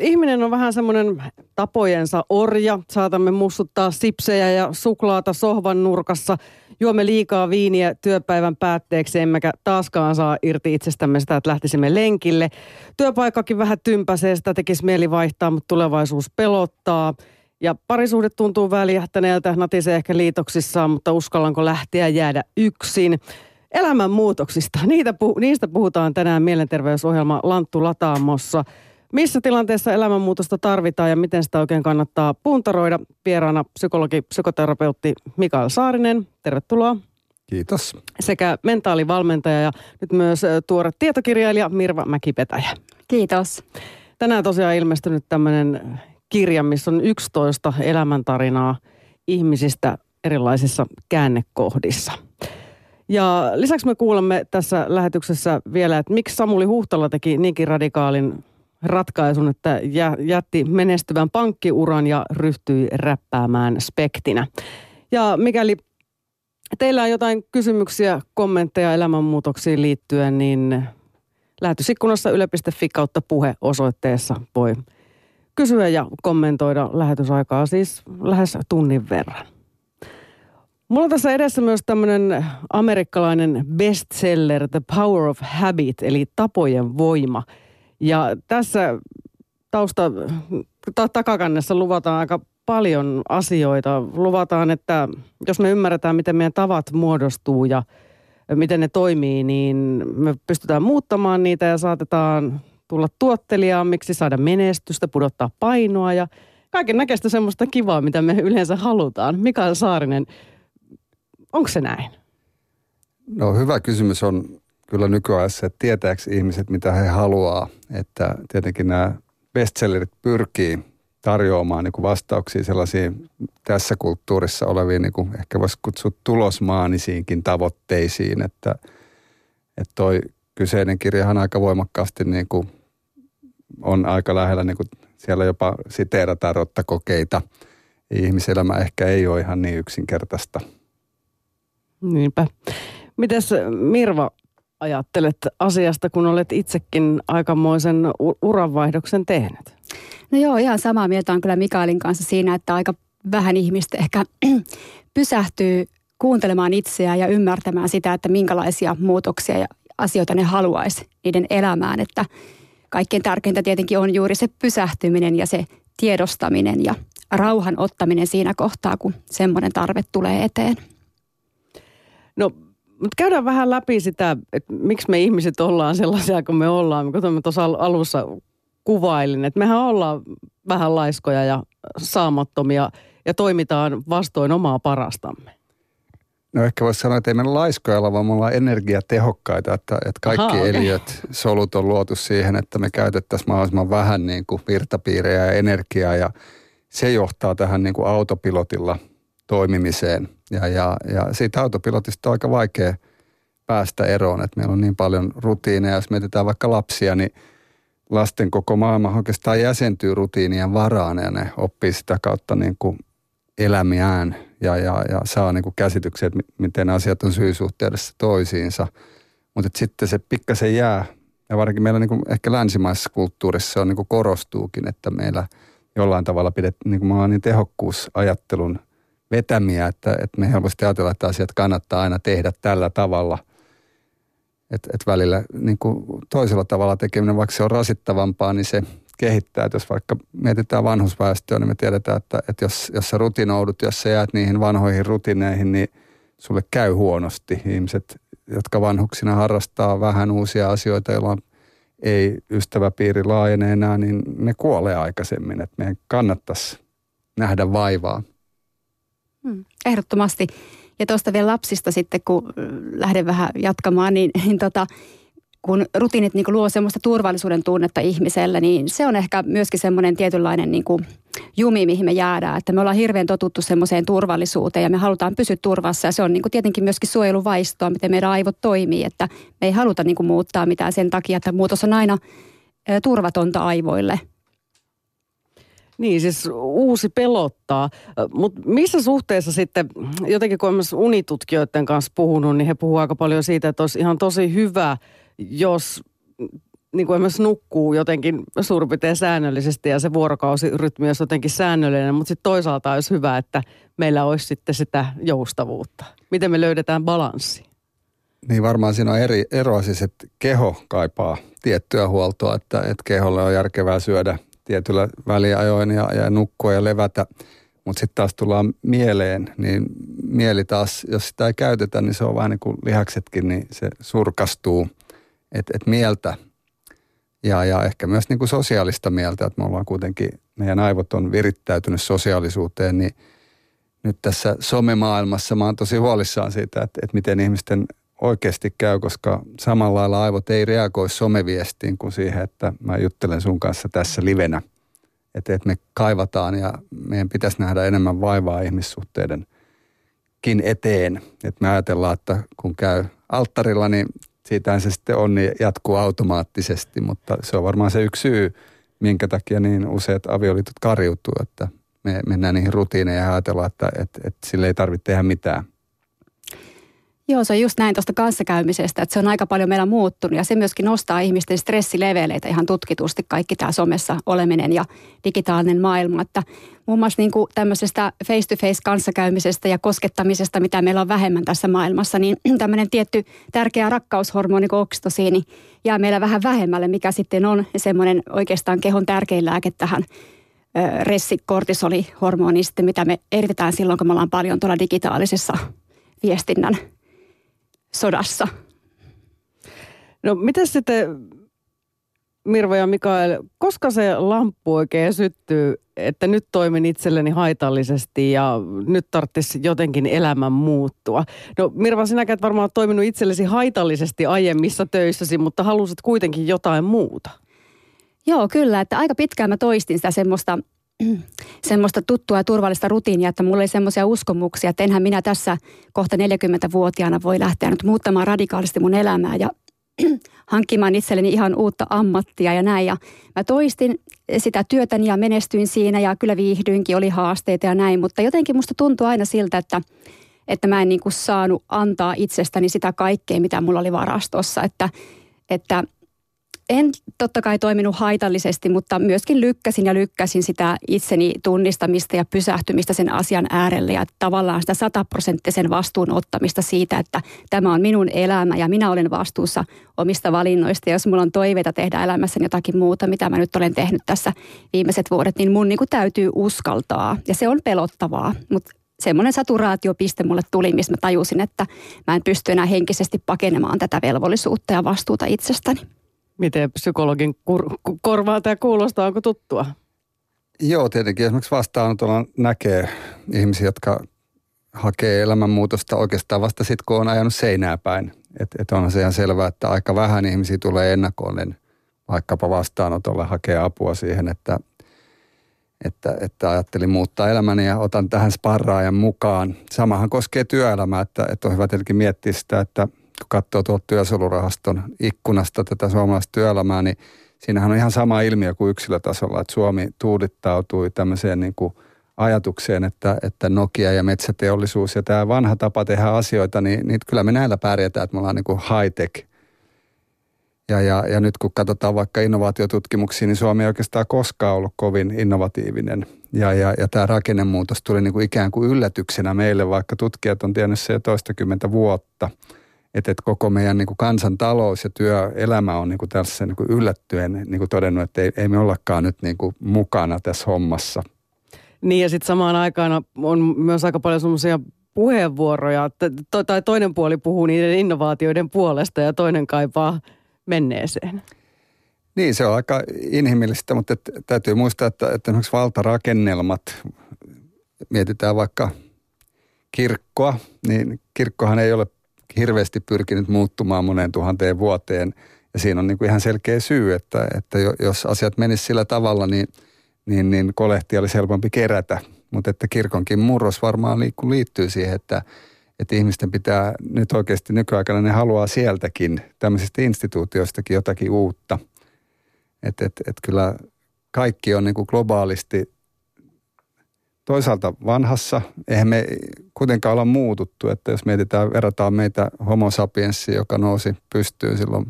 Ihminen on vähän semmoinen tapojensa orja. Saatamme mussuttaa sipsejä ja suklaata sohvan nurkassa. Juomme liikaa viiniä työpäivän päätteeksi, emmekä taaskaan saa irti itsestämme sitä, että lähtisimme lenkille. Työpaikkakin vähän tympäsee, sitä tekisi mieli vaihtaa, mutta tulevaisuus pelottaa. Ja parisuhde tuntuu väljähtäneeltä, natisee ehkä liitoksissaan, mutta uskallanko lähteä jäädä yksin. Elämänmuutoksista, niitä, niistä puhutaan tänään mielenterveysohjelma Lanttu Lataamossa – missä tilanteessa elämänmuutosta tarvitaan ja miten sitä oikein kannattaa puntaroida? Vieraana psykologi, psykoterapeutti Mikael Saarinen. Tervetuloa. Kiitos. Sekä mentaalivalmentaja ja nyt myös tuore tietokirjailija Mirva Mäkipetäjä. Kiitos. Tänään tosiaan ilmestynyt tämmöinen kirja, missä on 11 elämäntarinaa ihmisistä erilaisissa käännekohdissa. Ja lisäksi me kuulemme tässä lähetyksessä vielä, että miksi Samuli Huhtala teki niinkin radikaalin ratkaisun, että jätti menestyvän pankkiuran ja ryhtyi räppäämään spektinä. Ja mikäli teillä on jotain kysymyksiä, kommentteja elämänmuutoksiin liittyen, niin lähetysikkunassa yle.fi kautta puhe osoitteessa voi kysyä ja kommentoida lähetysaikaa siis lähes tunnin verran. Mulla on tässä edessä myös tämmöinen amerikkalainen bestseller The Power of Habit, eli tapojen voima – ja tässä tausta, ta- takakannessa luvataan aika paljon asioita. Luvataan, että jos me ymmärretään, miten meidän tavat muodostuu ja miten ne toimii, niin me pystytään muuttamaan niitä ja saatetaan tulla tuottelijaammiksi, saada menestystä, pudottaa painoa ja kaiken näköistä semmoista kivaa, mitä me yleensä halutaan. Mikael Saarinen, onko se näin? No hyvä kysymys on kyllä nykyajassa, että tietääkö ihmiset, mitä he haluaa. Että tietenkin nämä bestsellerit pyrkii tarjoamaan niin kuin vastauksia sellaisiin tässä kulttuurissa oleviin, niin kuin ehkä voisi kutsua tulosmaanisiinkin tavoitteisiin, että, että toi kyseinen kirjahan aika voimakkaasti niin kuin on aika lähellä, niin kuin siellä jopa siteerataan rottakokeita. Ihmiselämä ehkä ei ole ihan niin yksinkertaista. Niinpä. Mites Mirva, ajattelet asiasta, kun olet itsekin aikamoisen uranvaihdoksen tehnyt? No joo, ihan samaa mieltä on kyllä Mikaelin kanssa siinä, että aika vähän ihmistä ehkä pysähtyy kuuntelemaan itseään ja ymmärtämään sitä, että minkälaisia muutoksia ja asioita ne haluaisi niiden elämään. Että kaikkein tärkeintä tietenkin on juuri se pysähtyminen ja se tiedostaminen ja rauhan ottaminen siinä kohtaa, kun semmoinen tarve tulee eteen. No mutta käydään vähän läpi sitä, että miksi me ihmiset ollaan sellaisia kuin me ollaan. Kuten mä tuossa alussa kuvailin, että mehän ollaan vähän laiskoja ja saamattomia ja toimitaan vastoin omaa parastamme. No ehkä voisi sanoa, että ei meillä laiskoja olla, vaan me ollaan energiatehokkaita, että, että kaikki Aha, okay. eliöt, solut on luotu siihen, että me käytettäisiin mahdollisimman vähän niin kuin virtapiirejä ja energiaa ja se johtaa tähän niin kuin autopilotilla toimimiseen – ja, ja, ja siitä autopilotista on aika vaikea päästä eroon, että meillä on niin paljon rutiineja. Jos mietitään vaikka lapsia, niin lasten koko maailma oikeastaan jäsentyy rutiinien varaan ja ne oppii sitä kautta niin kuin elämiään ja, ja, ja saa niin kuin käsityksiä, että miten asiat on syysuhteudessa toisiinsa. Mutta sitten se pikkasen jää, ja varsinkin meillä niin kuin ehkä länsimaisessa kulttuurissa se on niin kuin korostuukin, että meillä jollain tavalla pidet, niin kuin ollaan niin tehokkuusajattelun vetämiä, että, että me helposti ajatellaan, että asiat kannattaa aina tehdä tällä tavalla. Että et välillä niin kuin toisella tavalla tekeminen, vaikka se on rasittavampaa, niin se kehittää. Että jos vaikka mietitään vanhusväestöä, niin me tiedetään, että, että jos, jos sä rutinoudut, jos sä jäät niihin vanhoihin rutineihin, niin sulle käy huonosti. Ihmiset, jotka vanhuksina harrastaa vähän uusia asioita, joilla ei ystäväpiiri laajene enää, niin ne kuolee aikaisemmin. Että meidän kannattaisi nähdä vaivaa. Hmm, ehdottomasti. Ja tuosta vielä lapsista sitten, kun lähden vähän jatkamaan, niin, niin tota, kun rutiinit niin luo semmoista turvallisuuden tunnetta ihmiselle, niin se on ehkä myöskin semmoinen tietynlainen niin kuin jumi, mihin me jäädään. Että me ollaan hirveän totuttu semmoiseen turvallisuuteen ja me halutaan pysyä turvassa. Ja se on niin kuin tietenkin myöskin suojeluvaistoa, miten meidän aivot toimii. Että me ei haluta niin kuin muuttaa mitään sen takia, että muutos on aina turvatonta aivoille – niin, siis uusi pelottaa. Mutta missä suhteessa sitten, jotenkin kun olen unitutkijoiden kanssa puhunut, niin he puhuvat aika paljon siitä, että olisi ihan tosi hyvä, jos niin kuin esimerkiksi nukkuu jotenkin suurin säännöllisesti ja se vuorokausirytmi olisi jotenkin säännöllinen, mutta sitten toisaalta olisi hyvä, että meillä olisi sitten sitä joustavuutta. Miten me löydetään balanssi? Niin varmaan siinä on eri eroa siis, että keho kaipaa tiettyä huoltoa, että, että keholle on järkevää syödä tietyllä väliajoin ja, ja nukkua ja levätä. Mutta sitten taas tullaan mieleen, niin mieli taas, jos sitä ei käytetä, niin se on vähän niin kuin lihaksetkin, niin se surkastuu. Että et mieltä ja, ja ehkä myös niin kuin sosiaalista mieltä, että me ollaan kuitenkin, meidän aivot on virittäytynyt sosiaalisuuteen, niin nyt tässä somemaailmassa mä oon tosi huolissaan siitä, että, että miten ihmisten oikeasti käy, koska samalla lailla aivot ei reagoi someviestiin kuin siihen, että mä juttelen sun kanssa tässä livenä. Että, että me kaivataan ja meidän pitäisi nähdä enemmän vaivaa ihmissuhteidenkin eteen. Että me ajatellaan, että kun käy alttarilla, niin siitähän se sitten on, niin jatkuu automaattisesti. Mutta se on varmaan se yksi syy, minkä takia niin useat avioliitot kariutuu, että me mennään niihin rutiineihin ja ajatellaan, että, että, että sille ei tarvitse tehdä mitään. Joo, se on just näin tuosta kanssakäymisestä, että se on aika paljon meillä muuttunut ja se myöskin nostaa ihmisten stressileveleitä ihan tutkitusti kaikki tämä somessa oleminen ja digitaalinen maailma. Että muun muassa niin kuin tämmöisestä face-to-face kanssakäymisestä ja koskettamisesta, mitä meillä on vähemmän tässä maailmassa, niin tämmöinen tietty tärkeä rakkaushormoni kuin oksitosiini jää meillä vähän vähemmälle, mikä sitten on semmoinen oikeastaan kehon tärkein lääke tähän ressikortisolihormoni, mitä me eritetään silloin, kun me ollaan paljon tuolla digitaalisessa viestinnän sodassa. No miten sitten Mirvo ja Mikael, koska se lamppu oikein syttyy, että nyt toimin itselleni haitallisesti ja nyt tarvitsisi jotenkin elämän muuttua? No Mirva, sinä et varmaan toiminut itsellesi haitallisesti aiemmissa töissäsi, mutta halusit kuitenkin jotain muuta. Joo, kyllä. Että aika pitkään mä toistin sitä semmoista semmoista tuttua turvallista rutiinia, että mulla oli semmoisia uskomuksia, että enhän minä tässä kohta 40-vuotiaana voi lähteä nyt muuttamaan radikaalisti mun elämää ja hankkimaan itselleni ihan uutta ammattia ja näin. Ja mä toistin sitä työtäni ja menestyin siinä ja kyllä viihdyinkin, oli haasteita ja näin, mutta jotenkin musta tuntui aina siltä, että, että mä en niin kuin saanut antaa itsestäni sitä kaikkea, mitä mulla oli varastossa, että, että en totta kai toiminut haitallisesti, mutta myöskin lykkäsin ja lykkäsin sitä itseni tunnistamista ja pysähtymistä sen asian äärelle ja tavallaan sitä sataprosenttisen vastuun ottamista siitä, että tämä on minun elämä ja minä olen vastuussa omista valinnoista. Jos mulla on toiveita tehdä elämässäni jotakin muuta, mitä mä nyt olen tehnyt tässä viimeiset vuodet, niin mun niin kuin täytyy uskaltaa. Ja se on pelottavaa, mutta semmoinen saturaatiopiste mulle tuli, missä mä tajusin, että mä en pysty enää henkisesti pakenemaan tätä velvollisuutta ja vastuuta itsestäni. Miten psykologin kur- korvaa tämä kuulostaa, onko tuttua? Joo, tietenkin esimerkiksi vastaanotolla näkee ihmisiä, jotka hakee elämänmuutosta oikeastaan vasta sitten, kun on ajanut seinää päin. Että et onhan se ihan selvää, että aika vähän ihmisiä tulee ennakoinen vaikkapa vastaanotolle hakea apua siihen, että, että, että ajattelin muuttaa elämäni ja otan tähän sparraajan mukaan. Samahan koskee työelämää, että, että on hyvä tietenkin miettiä sitä, että – kun katsoo tuolta työsulurahaston ikkunasta tätä suomalaista työelämää, niin siinähän on ihan sama ilmiö kuin yksilötasolla, että Suomi tuudittautui tämmöiseen niin kuin ajatukseen, että, että Nokia ja metsäteollisuus ja tämä vanha tapa tehdä asioita, niin, niin kyllä me näillä pärjätään, että me ollaan niin kuin high-tech. Ja, ja, ja nyt kun katsotaan vaikka innovaatiotutkimuksia, niin Suomi ei oikeastaan koskaan ollut kovin innovatiivinen. Ja, ja, ja tämä rakennemuutos tuli niin kuin ikään kuin yllätyksenä meille, vaikka tutkijat on tiennyt se jo toistakymmentä vuotta – että, että koko meidän niin kuin kansantalous ja työelämä on niin kuin tässä niin kuin yllättyen niin kuin todennut, että ei, ei me ollakaan nyt niin kuin mukana tässä hommassa. Niin ja sitten samaan aikaan on myös aika paljon semmoisia puheenvuoroja, että to, tai toinen puoli puhuu niiden innovaatioiden puolesta ja toinen kaipaa menneeseen. Niin, se on aika inhimillistä, mutta et, täytyy muistaa, että, että esimerkiksi valtarakennelmat, mietitään vaikka kirkkoa, niin kirkkohan ei ole hirveästi pyrkinyt muuttumaan moneen tuhanteen vuoteen. Ja siinä on niin kuin ihan selkeä syy, että, että jos asiat menis sillä tavalla, niin, niin, niin kolehti olisi helpompi kerätä. Mutta että kirkonkin murros varmaan liittyy siihen, että, että ihmisten pitää nyt oikeasti nykyaikana, ne haluaa sieltäkin, tämmöisistä instituutioistakin jotakin uutta. Että et, et kyllä kaikki on niin kuin globaalisti toisaalta vanhassa, eihän me kuitenkaan olla muututtu, että jos mietitään, verrataan meitä homo sapiensia, joka nousi pystyyn silloin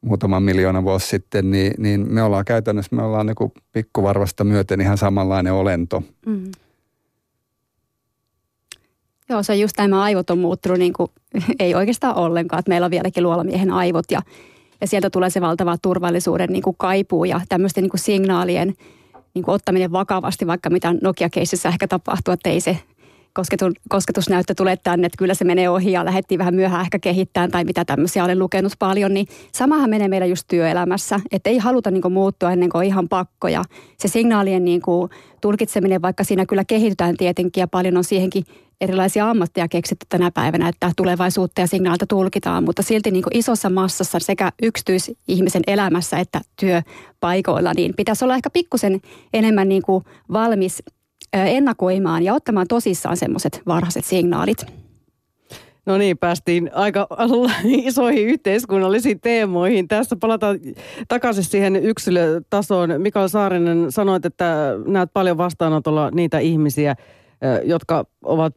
muutaman miljoona vuosi sitten, niin, niin me ollaan käytännössä, me ollaan niin pikkuvarvasta myöten ihan samanlainen olento. Mm. Joo, se on just tämä aivot on muuttunut niin kuin, ei oikeastaan ollenkaan, että meillä on vieläkin luolamiehen aivot ja, ja sieltä tulee se valtava turvallisuuden niin kuin kaipuu ja tämmöisten niin kuin signaalien niin kuin ottaminen vakavasti, vaikka mitä Nokia-keississä ehkä tapahtuu, että ei se kosketus, kosketusnäyttö tulee tänne, että kyllä se menee ohi ja lähdettiin vähän myöhään ehkä kehittämään tai mitä tämmöisiä olen lukenut paljon, niin samahan menee meillä just työelämässä, että ei haluta niin kuin muuttua ennen kuin on ihan pakko ja se signaalien niin kuin tulkitseminen, vaikka siinä kyllä kehitytään tietenkin ja paljon on siihenkin erilaisia ammatteja keksitty tänä päivänä, että tulevaisuutta ja signaalta tulkitaan, mutta silti niin kuin isossa massassa sekä yksityisihmisen elämässä että työpaikoilla, niin pitäisi olla ehkä pikkusen enemmän niin kuin valmis ennakoimaan ja ottamaan tosissaan semmoiset varhaiset signaalit. No niin, päästiin aika isoihin yhteiskunnallisiin teemoihin. Tässä palataan takaisin siihen yksilötasoon. Mikael Saarinen sanoit, että näet paljon vastaanotolla niitä ihmisiä, jotka ovat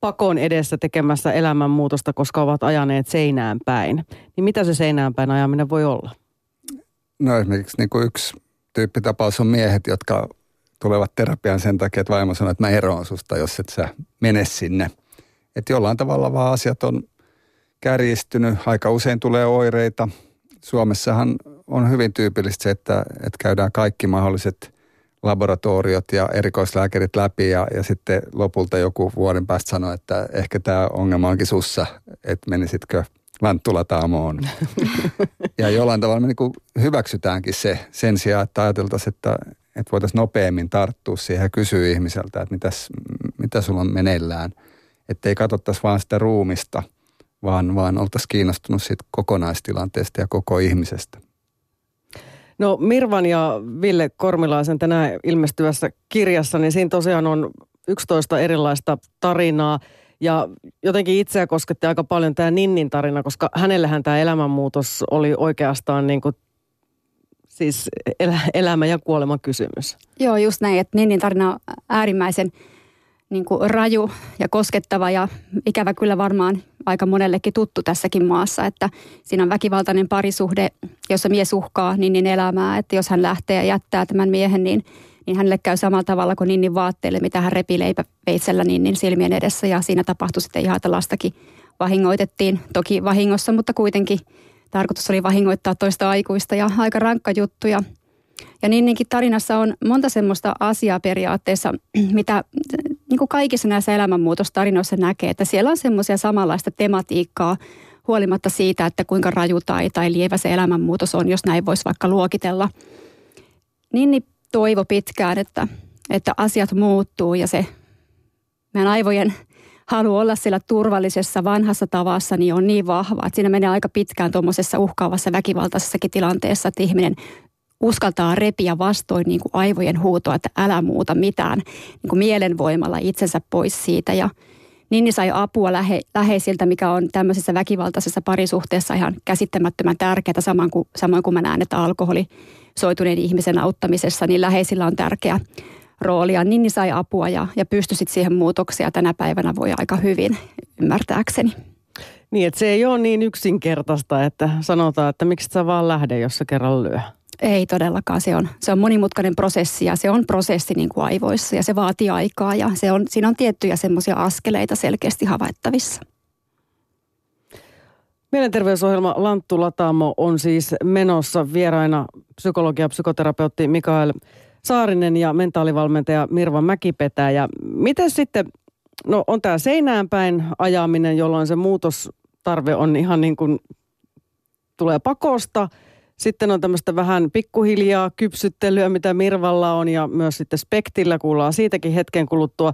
pakon edessä tekemässä elämänmuutosta, koska ovat ajaneet seinään päin. Niin mitä se seinään päin ajaminen voi olla? No esimerkiksi niin kuin yksi tyyppitapaus on miehet, jotka tulevat terapiaan sen takia, että vaimo sanoo, että mä eroan susta, jos et sä mene sinne. Että jollain tavalla vaan asiat on kärjistynyt. Aika usein tulee oireita. Suomessahan on hyvin tyypillistä se, että, että käydään kaikki mahdolliset laboratoriot ja erikoislääkärit läpi ja, ja sitten lopulta joku vuoden päästä sanoo, että ehkä tämä ongelma onkin sussa, että menisitkö Lanttulataamoon. ja jollain tavalla me niin hyväksytäänkin se sen sijaan, että ajateltaisiin, että, että voitaisiin nopeammin tarttua siihen ja kysyä ihmiseltä, että mitäs, mitä sulla on meneillään. Että ei katsottaisi vaan sitä ruumista, vaan, vaan oltaisiin kiinnostunut siitä kokonaistilanteesta ja koko ihmisestä. No Mirvan ja Ville Kormilaisen tänään ilmestyvässä kirjassa, niin siinä tosiaan on 11 erilaista tarinaa. Ja jotenkin itseä kosketti aika paljon tämä Ninnin tarina, koska hänellähän tämä elämänmuutos oli oikeastaan niin kuin siis elä, elämä ja kuolema kysymys. Joo, just näin, että Ninnin tarina on äärimmäisen niin kuin raju ja koskettava ja ikävä kyllä varmaan aika monellekin tuttu tässäkin maassa, että siinä on väkivaltainen parisuhde, jossa mies uhkaa Ninnin elämää, että jos hän lähtee ja jättää tämän miehen, niin, niin hänelle käy samalla tavalla kuin Ninnin vaatteille, mitä hän repi leipäveitsellä Ninnin silmien edessä ja siinä tapahtui sitten ihan, että lastakin vahingoitettiin, toki vahingossa, mutta kuitenkin – tarkoitus oli vahingoittaa toista aikuista ja aika rankka juttu. Ja, ja Ninninkin tarinassa on monta semmoista asiaa periaatteessa, mitä niin kuin kaikissa näissä elämänmuutostarinoissa näkee, että siellä on semmoisia samanlaista tematiikkaa huolimatta siitä, että kuinka raju tai, tai lievä se elämänmuutos on, jos näin voisi vaikka luokitella. Ninni toivo pitkään, että, että asiat muuttuu ja se meidän aivojen halu olla siellä turvallisessa vanhassa tavassa niin on niin vahva, että siinä menee aika pitkään tuommoisessa uhkaavassa väkivaltaisessakin tilanteessa, että ihminen uskaltaa repiä vastoin niin kuin aivojen huutoa, että älä muuta mitään niin kuin mielenvoimalla itsensä pois siitä. Ja Ninni sai apua lähe, läheisiltä, mikä on tämmöisessä väkivaltaisessa parisuhteessa ihan käsittämättömän tärkeää, samoin kuin, samoin kuin mä näen, että alkoholi soituneen ihmisen auttamisessa, niin läheisillä on tärkeä roolia. Ninni sai apua ja, ja pystyi siihen muutoksia tänä päivänä voi aika hyvin ymmärtääkseni. Niin, että se ei ole niin yksinkertaista, että sanotaan, että miksi sä vaan lähde, jos sä kerran lyö. Ei todellakaan. Se on, se on monimutkainen prosessi ja se on prosessi niin kuin aivoissa ja se vaatii aikaa ja se on, siinä on tiettyjä semmoisia askeleita selkeästi havaittavissa. Mielenterveysohjelma Lanttu Lataamo on siis menossa vieraina psykologia ja psykoterapeutti Mikael Saarinen ja mentaalivalmentaja Mirva Mäkipetä. Ja miten sitten, no on tämä seinään päin ajaminen, jolloin se muutostarve on ihan niin kuin tulee pakosta. Sitten on tämmöistä vähän pikkuhiljaa kypsyttelyä, mitä Mirvalla on ja myös sitten Spektillä kuullaan siitäkin hetken kuluttua.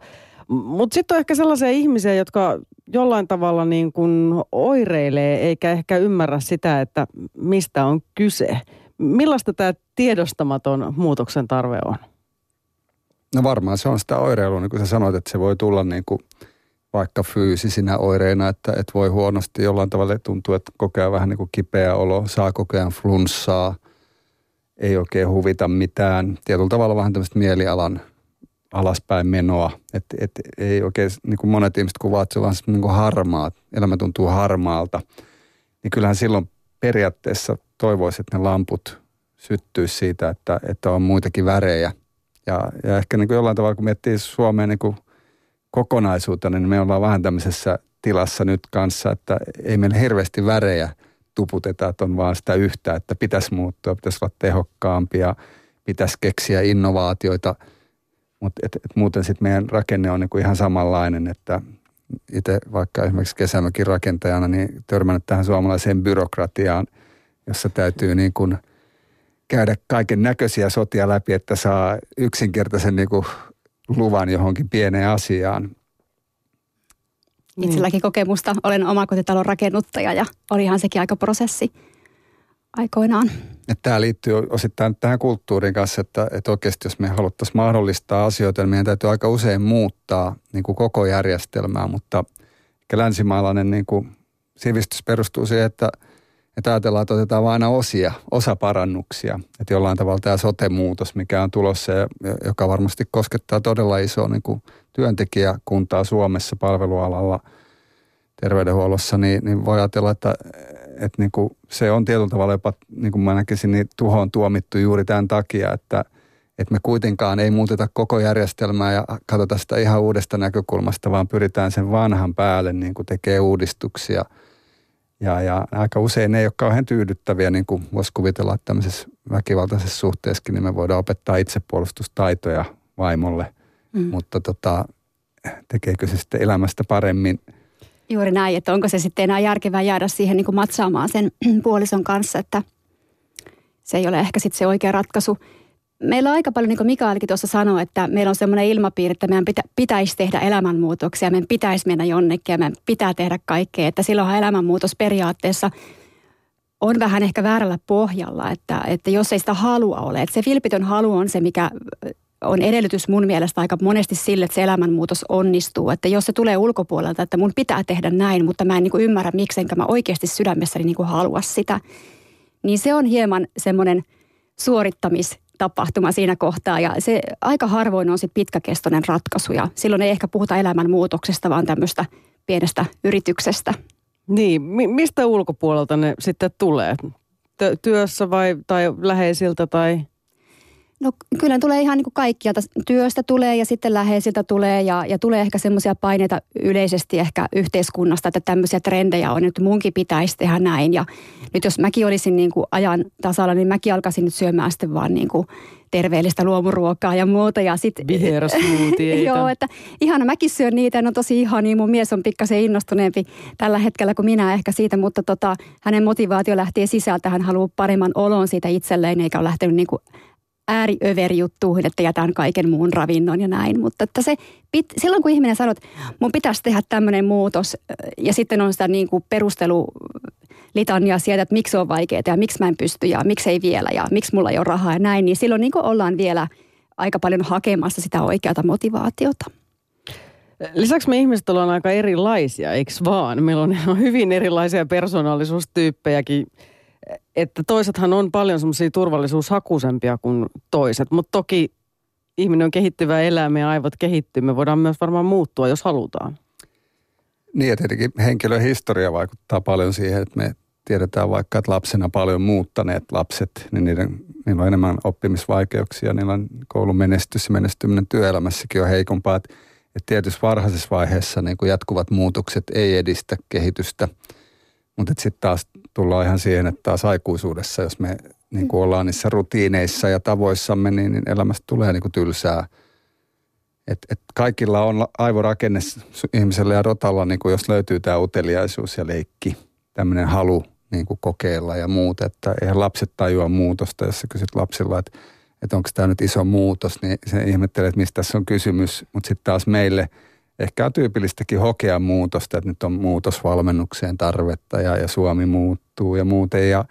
Mutta sitten on ehkä sellaisia ihmisiä, jotka jollain tavalla niin kuin oireilee eikä ehkä ymmärrä sitä, että mistä on kyse. Millaista tämä tiedostamaton muutoksen tarve on? No varmaan se on sitä oireilua, niin kuin sä sanoit, että se voi tulla niin kuin vaikka fyysisinä oireina, että, että voi huonosti jollain tavalla tuntua, että kokee vähän niin kuin kipeä olo, saa kokea flunssaa, ei oikein huvita mitään. Tietyllä tavalla vähän tämmöistä mielialan alaspäin menoa. Että et, ei oikein, niin kuin monet ihmiset kuvaavat, että se on niin kuin harmaa, elämä tuntuu harmaalta. Niin kyllähän silloin periaatteessa toivoisi, että ne lamput syttyisi siitä, että, että on muitakin värejä. Ja, ja ehkä niin kuin jollain tavalla, kun miettii Suomeen niin kuin kokonaisuutena, niin me ollaan vähän tämmöisessä tilassa nyt kanssa, että ei meillä hirveästi värejä tuputeta, että on vaan sitä yhtä, että pitäisi muuttua, pitäisi olla tehokkaampia, pitäisi keksiä innovaatioita, mutta et, et muuten sitten meidän rakenne on niinku ihan samanlainen, että itse vaikka esimerkiksi kesämökin rakentajana, niin törmännyt tähän suomalaiseen byrokratiaan, jossa täytyy niin kuin käydä kaiken näköisiä sotia läpi, että saa yksinkertaisen niin kuin luvan johonkin pieneen asiaan. Niin. Itselläkin kokemusta. Olen omakotitalon rakennuttaja ja olihan sekin aika prosessi aikoinaan. Tämä liittyy osittain tähän kulttuurin kanssa, että, että oikeasti jos me haluttaisiin mahdollistaa asioita, niin meidän täytyy aika usein muuttaa niin kuin koko järjestelmää, mutta länsimaalainen niin kuin sivistys perustuu siihen, että, että ajatellaan, että otetaan vain aina osia, osaparannuksia. Että jollain tavalla tämä sote-muutos, mikä on tulossa ja joka varmasti koskettaa todella isoa niin kuin työntekijäkuntaa Suomessa palvelualalla, terveydenhuollossa, niin, niin voi ajatella, että että niin kuin se on tietyllä tavalla jopa, niin kuin mä näkisin, niin tuhoon tuomittu juuri tämän takia, että, että me kuitenkaan ei muuteta koko järjestelmää ja katsota sitä ihan uudesta näkökulmasta, vaan pyritään sen vanhan päälle niin kuin tekee uudistuksia. Ja, ja aika usein ne ei ole kauhean tyydyttäviä, niin kuin voisi kuvitella, että tämmöisessä väkivaltaisessa suhteessakin niin me voidaan opettaa itsepuolustustaitoja vaimolle, mm. mutta tota, tekeekö se sitten elämästä paremmin – Juuri näin, että onko se sitten enää järkevää jäädä siihen niin kuin matsaamaan sen puolison kanssa, että se ei ole ehkä sitten se oikea ratkaisu. Meillä on aika paljon, niin kuin Mikaelkin tuossa sanoi, että meillä on semmoinen ilmapiiri, että meidän pitä, pitäisi tehdä elämänmuutoksia, meidän pitäisi mennä jonnekin ja meidän pitää tehdä kaikkea. Että silloinhan elämänmuutos periaatteessa on vähän ehkä väärällä pohjalla, että, että jos ei sitä halua ole. Että se vilpitön halu on se, mikä on edellytys mun mielestä aika monesti sille, että se elämänmuutos onnistuu. Että jos se tulee ulkopuolelta, että mun pitää tehdä näin, mutta mä en niin ymmärrä, miksenkä mä oikeasti sydämessäni niin halua sitä, niin se on hieman semmoinen suorittamistapahtuma siinä kohtaa. Ja se aika harvoin on sitten pitkäkestoinen ratkaisu ja silloin ei ehkä puhuta elämänmuutoksesta, vaan tämmöistä pienestä yrityksestä. Niin, mistä ulkopuolelta ne sitten tulee? työssä vai tai läheisiltä tai No kyllä tulee ihan niin kuin kaikkialta. Työstä tulee ja sitten läheisiltä tulee ja, ja tulee ehkä semmoisia paineita yleisesti ehkä yhteiskunnasta, että tämmöisiä trendejä on, että munkin pitäisi tehdä näin. Ja nyt jos mäkin olisin niin kuin ajan tasalla, niin mäkin alkaisin nyt syömään sitten vaan niin kuin terveellistä luomuruokaa ja muuta. Ja sit, Joo, että ihana, mäkin syön niitä, ne on tosi ihania. Mun mies on pikkasen innostuneempi tällä hetkellä kuin minä ehkä siitä, mutta tota, hänen motivaatio lähtee sisältä. Hän haluaa paremman olon siitä itselleen, eikä ole lähtenyt niin kuin ääriöverjuttuihin, että jätän kaiken muun ravinnon ja näin. Mutta että se, pit, silloin kun ihminen sanoo, että mun pitäisi tehdä tämmöinen muutos ja sitten on sitä niin kuin perustelu litania sieltä, että miksi on vaikeaa ja miksi mä en pysty ja miksi ei vielä ja miksi mulla ei ole rahaa ja näin, niin silloin niin ollaan vielä aika paljon hakemassa sitä oikeata motivaatiota. Lisäksi me ihmiset ollaan aika erilaisia, eikö vaan? Meillä on hyvin erilaisia persoonallisuustyyppejäkin että toisethan on paljon semmoisia turvallisuushakusempia kuin toiset, mutta toki ihminen on kehittyvä elämä ja aivot kehittyy. Me voidaan myös varmaan muuttua, jos halutaan. Niin ja tietenkin henkilön historia vaikuttaa paljon siihen, että me tiedetään vaikka, että lapsena paljon muuttaneet lapset, niin niiden, niillä on enemmän oppimisvaikeuksia, niillä on koulun menestys ja menestyminen työelämässäkin on heikompaa. Että, että tietyssä varhaisessa vaiheessa niin jatkuvat muutokset ei edistä kehitystä – mutta sitten taas tullaan ihan siihen, että taas aikuisuudessa, jos me niin kuin ollaan niissä rutiineissa ja tavoissamme, niin, niin elämästä tulee niin kuin tylsää. Et, et kaikilla on aivorakenne ihmisellä ja rotalla, niin kuin jos löytyy tämä uteliaisuus ja leikki, tämmöinen halu niin kuin kokeilla ja muuta. Että eihän lapset tajua muutosta, jos sä kysyt lapsilla, että, että onko tämä nyt iso muutos, niin se ihmettelee, että mistä tässä on kysymys. Mutta sitten taas meille – ehkä on tyypillistäkin hokea muutosta, että nyt on muutosvalmennukseen tarvetta ja, ja Suomi muuttuu ja muuten. Ja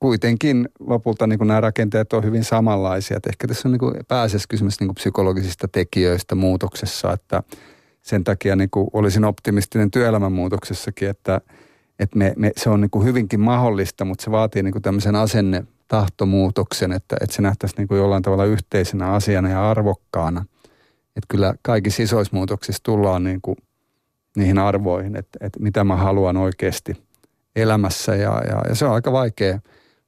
kuitenkin lopulta niin nämä rakenteet on hyvin samanlaisia. Että ehkä tässä on niin pääasiassa kysymys niin psykologisista tekijöistä muutoksessa, että sen takia niin olisin optimistinen työelämän muutoksessakin, että, että me, me, se on niin hyvinkin mahdollista, mutta se vaatii niin tämmöisen asenne tahtomuutoksen, että, että se nähtäisiin niin jollain tavalla yhteisenä asiana ja arvokkaana – että kyllä kaikissa isoissa muutoksissa tullaan niin kuin niihin arvoihin, että, että mitä mä haluan oikeasti elämässä ja, ja, ja se on aika vaikea,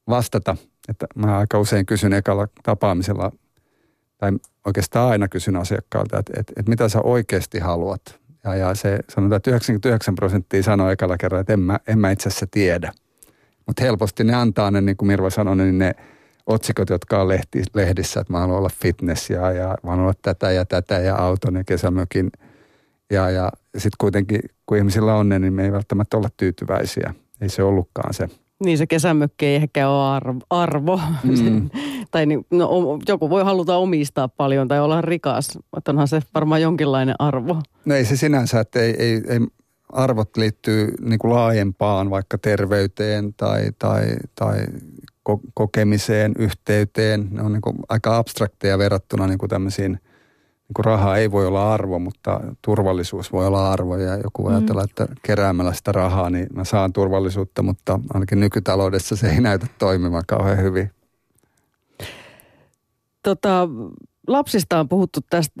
vastata, että mä aika usein kysyn ekalla tapaamisella, tai oikeastaan aina kysyn asiakkaalta, että, että, että mitä sä oikeasti haluat. Ja, ja se sanotaan, että 99 prosenttia sanoo ekalla kerralla, että en mä, en mä itse asiassa tiedä. Mutta helposti ne antaa ne, niin kuin Mirva sanoi, niin ne otsikot, jotka on lehti, lehdissä, että mä haluan olla fitness ja, ja mä haluan olla tätä ja tätä ja auton ja kesämökin. Ja, ja sitten kuitenkin, kun ihmisillä on ne, niin me ei välttämättä olla tyytyväisiä. Ei se ollutkaan se. Niin se kesämökki ei ehkä ole arvo. Mm. tai niin, no, joku voi haluta omistaa paljon tai olla rikas, mutta onhan se varmaan jonkinlainen arvo. No ei se sinänsä, että ei, ei, ei arvot liittyy niin kuin laajempaan vaikka terveyteen tai, tai, tai kokemiseen, yhteyteen. Ne on niin kuin aika abstrakteja verrattuna niin kuin tämmöisiin, niin kuin raha ei voi olla arvo, mutta turvallisuus voi olla arvo. Ja joku voi mm. ajatella, että keräämällä sitä rahaa, niin mä saan turvallisuutta, mutta ainakin nykytaloudessa se ei näytä toimimaan kauhean hyvin. Tota, lapsista on puhuttu tästä,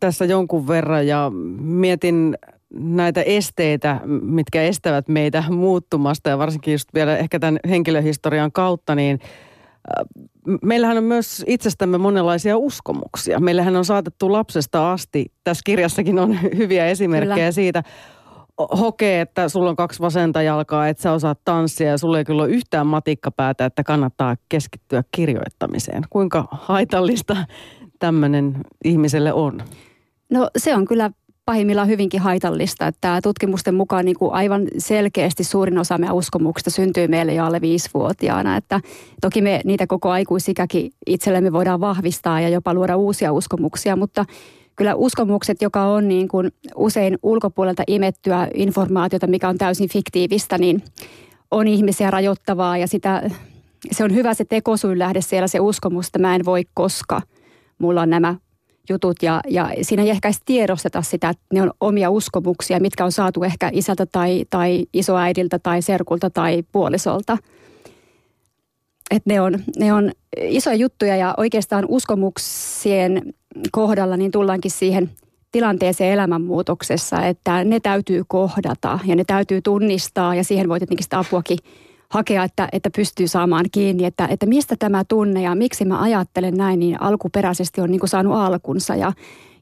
tässä jonkun verran ja mietin näitä esteitä, mitkä estävät meitä muuttumasta ja varsinkin just vielä ehkä tämän henkilöhistorian kautta, niin äh, meillähän on myös itsestämme monenlaisia uskomuksia. Meillähän on saatettu lapsesta asti, tässä kirjassakin on hyviä esimerkkejä kyllä. siitä, hokee, että sulla on kaksi vasenta jalkaa, että sä osaat tanssia ja sulla ei kyllä ole yhtään matikkapäätä, että kannattaa keskittyä kirjoittamiseen. Kuinka haitallista tämmöinen ihmiselle on? No se on kyllä pahimmillaan hyvinkin haitallista. Että tutkimusten mukaan niin kuin aivan selkeästi suurin osa meidän uskomuksista syntyy meille jo alle viisivuotiaana. Että toki me niitä koko aikuisikäkin itsellemme voidaan vahvistaa ja jopa luoda uusia uskomuksia, mutta kyllä uskomukset, joka on niin kuin usein ulkopuolelta imettyä informaatiota, mikä on täysin fiktiivistä, niin on ihmisiä rajoittavaa ja sitä, se on hyvä se tekosuin lähde siellä se uskomus, että mä en voi koska mulla on nämä jutut ja, ja siinä ei ehkä edes tiedosteta sitä, että ne on omia uskomuksia, mitkä on saatu ehkä isältä tai, tai isoäidiltä tai serkulta tai puolisolta. Et ne, on, ne on isoja juttuja ja oikeastaan uskomuksien kohdalla niin tullaankin siihen tilanteeseen elämänmuutoksessa, että ne täytyy kohdata ja ne täytyy tunnistaa ja siihen voi tietenkin sitä apuakin hakea, että, että pystyy saamaan kiinni, että, että mistä tämä tunne ja miksi mä ajattelen näin, niin alkuperäisesti on niin kuin saanut alkunsa. Ja,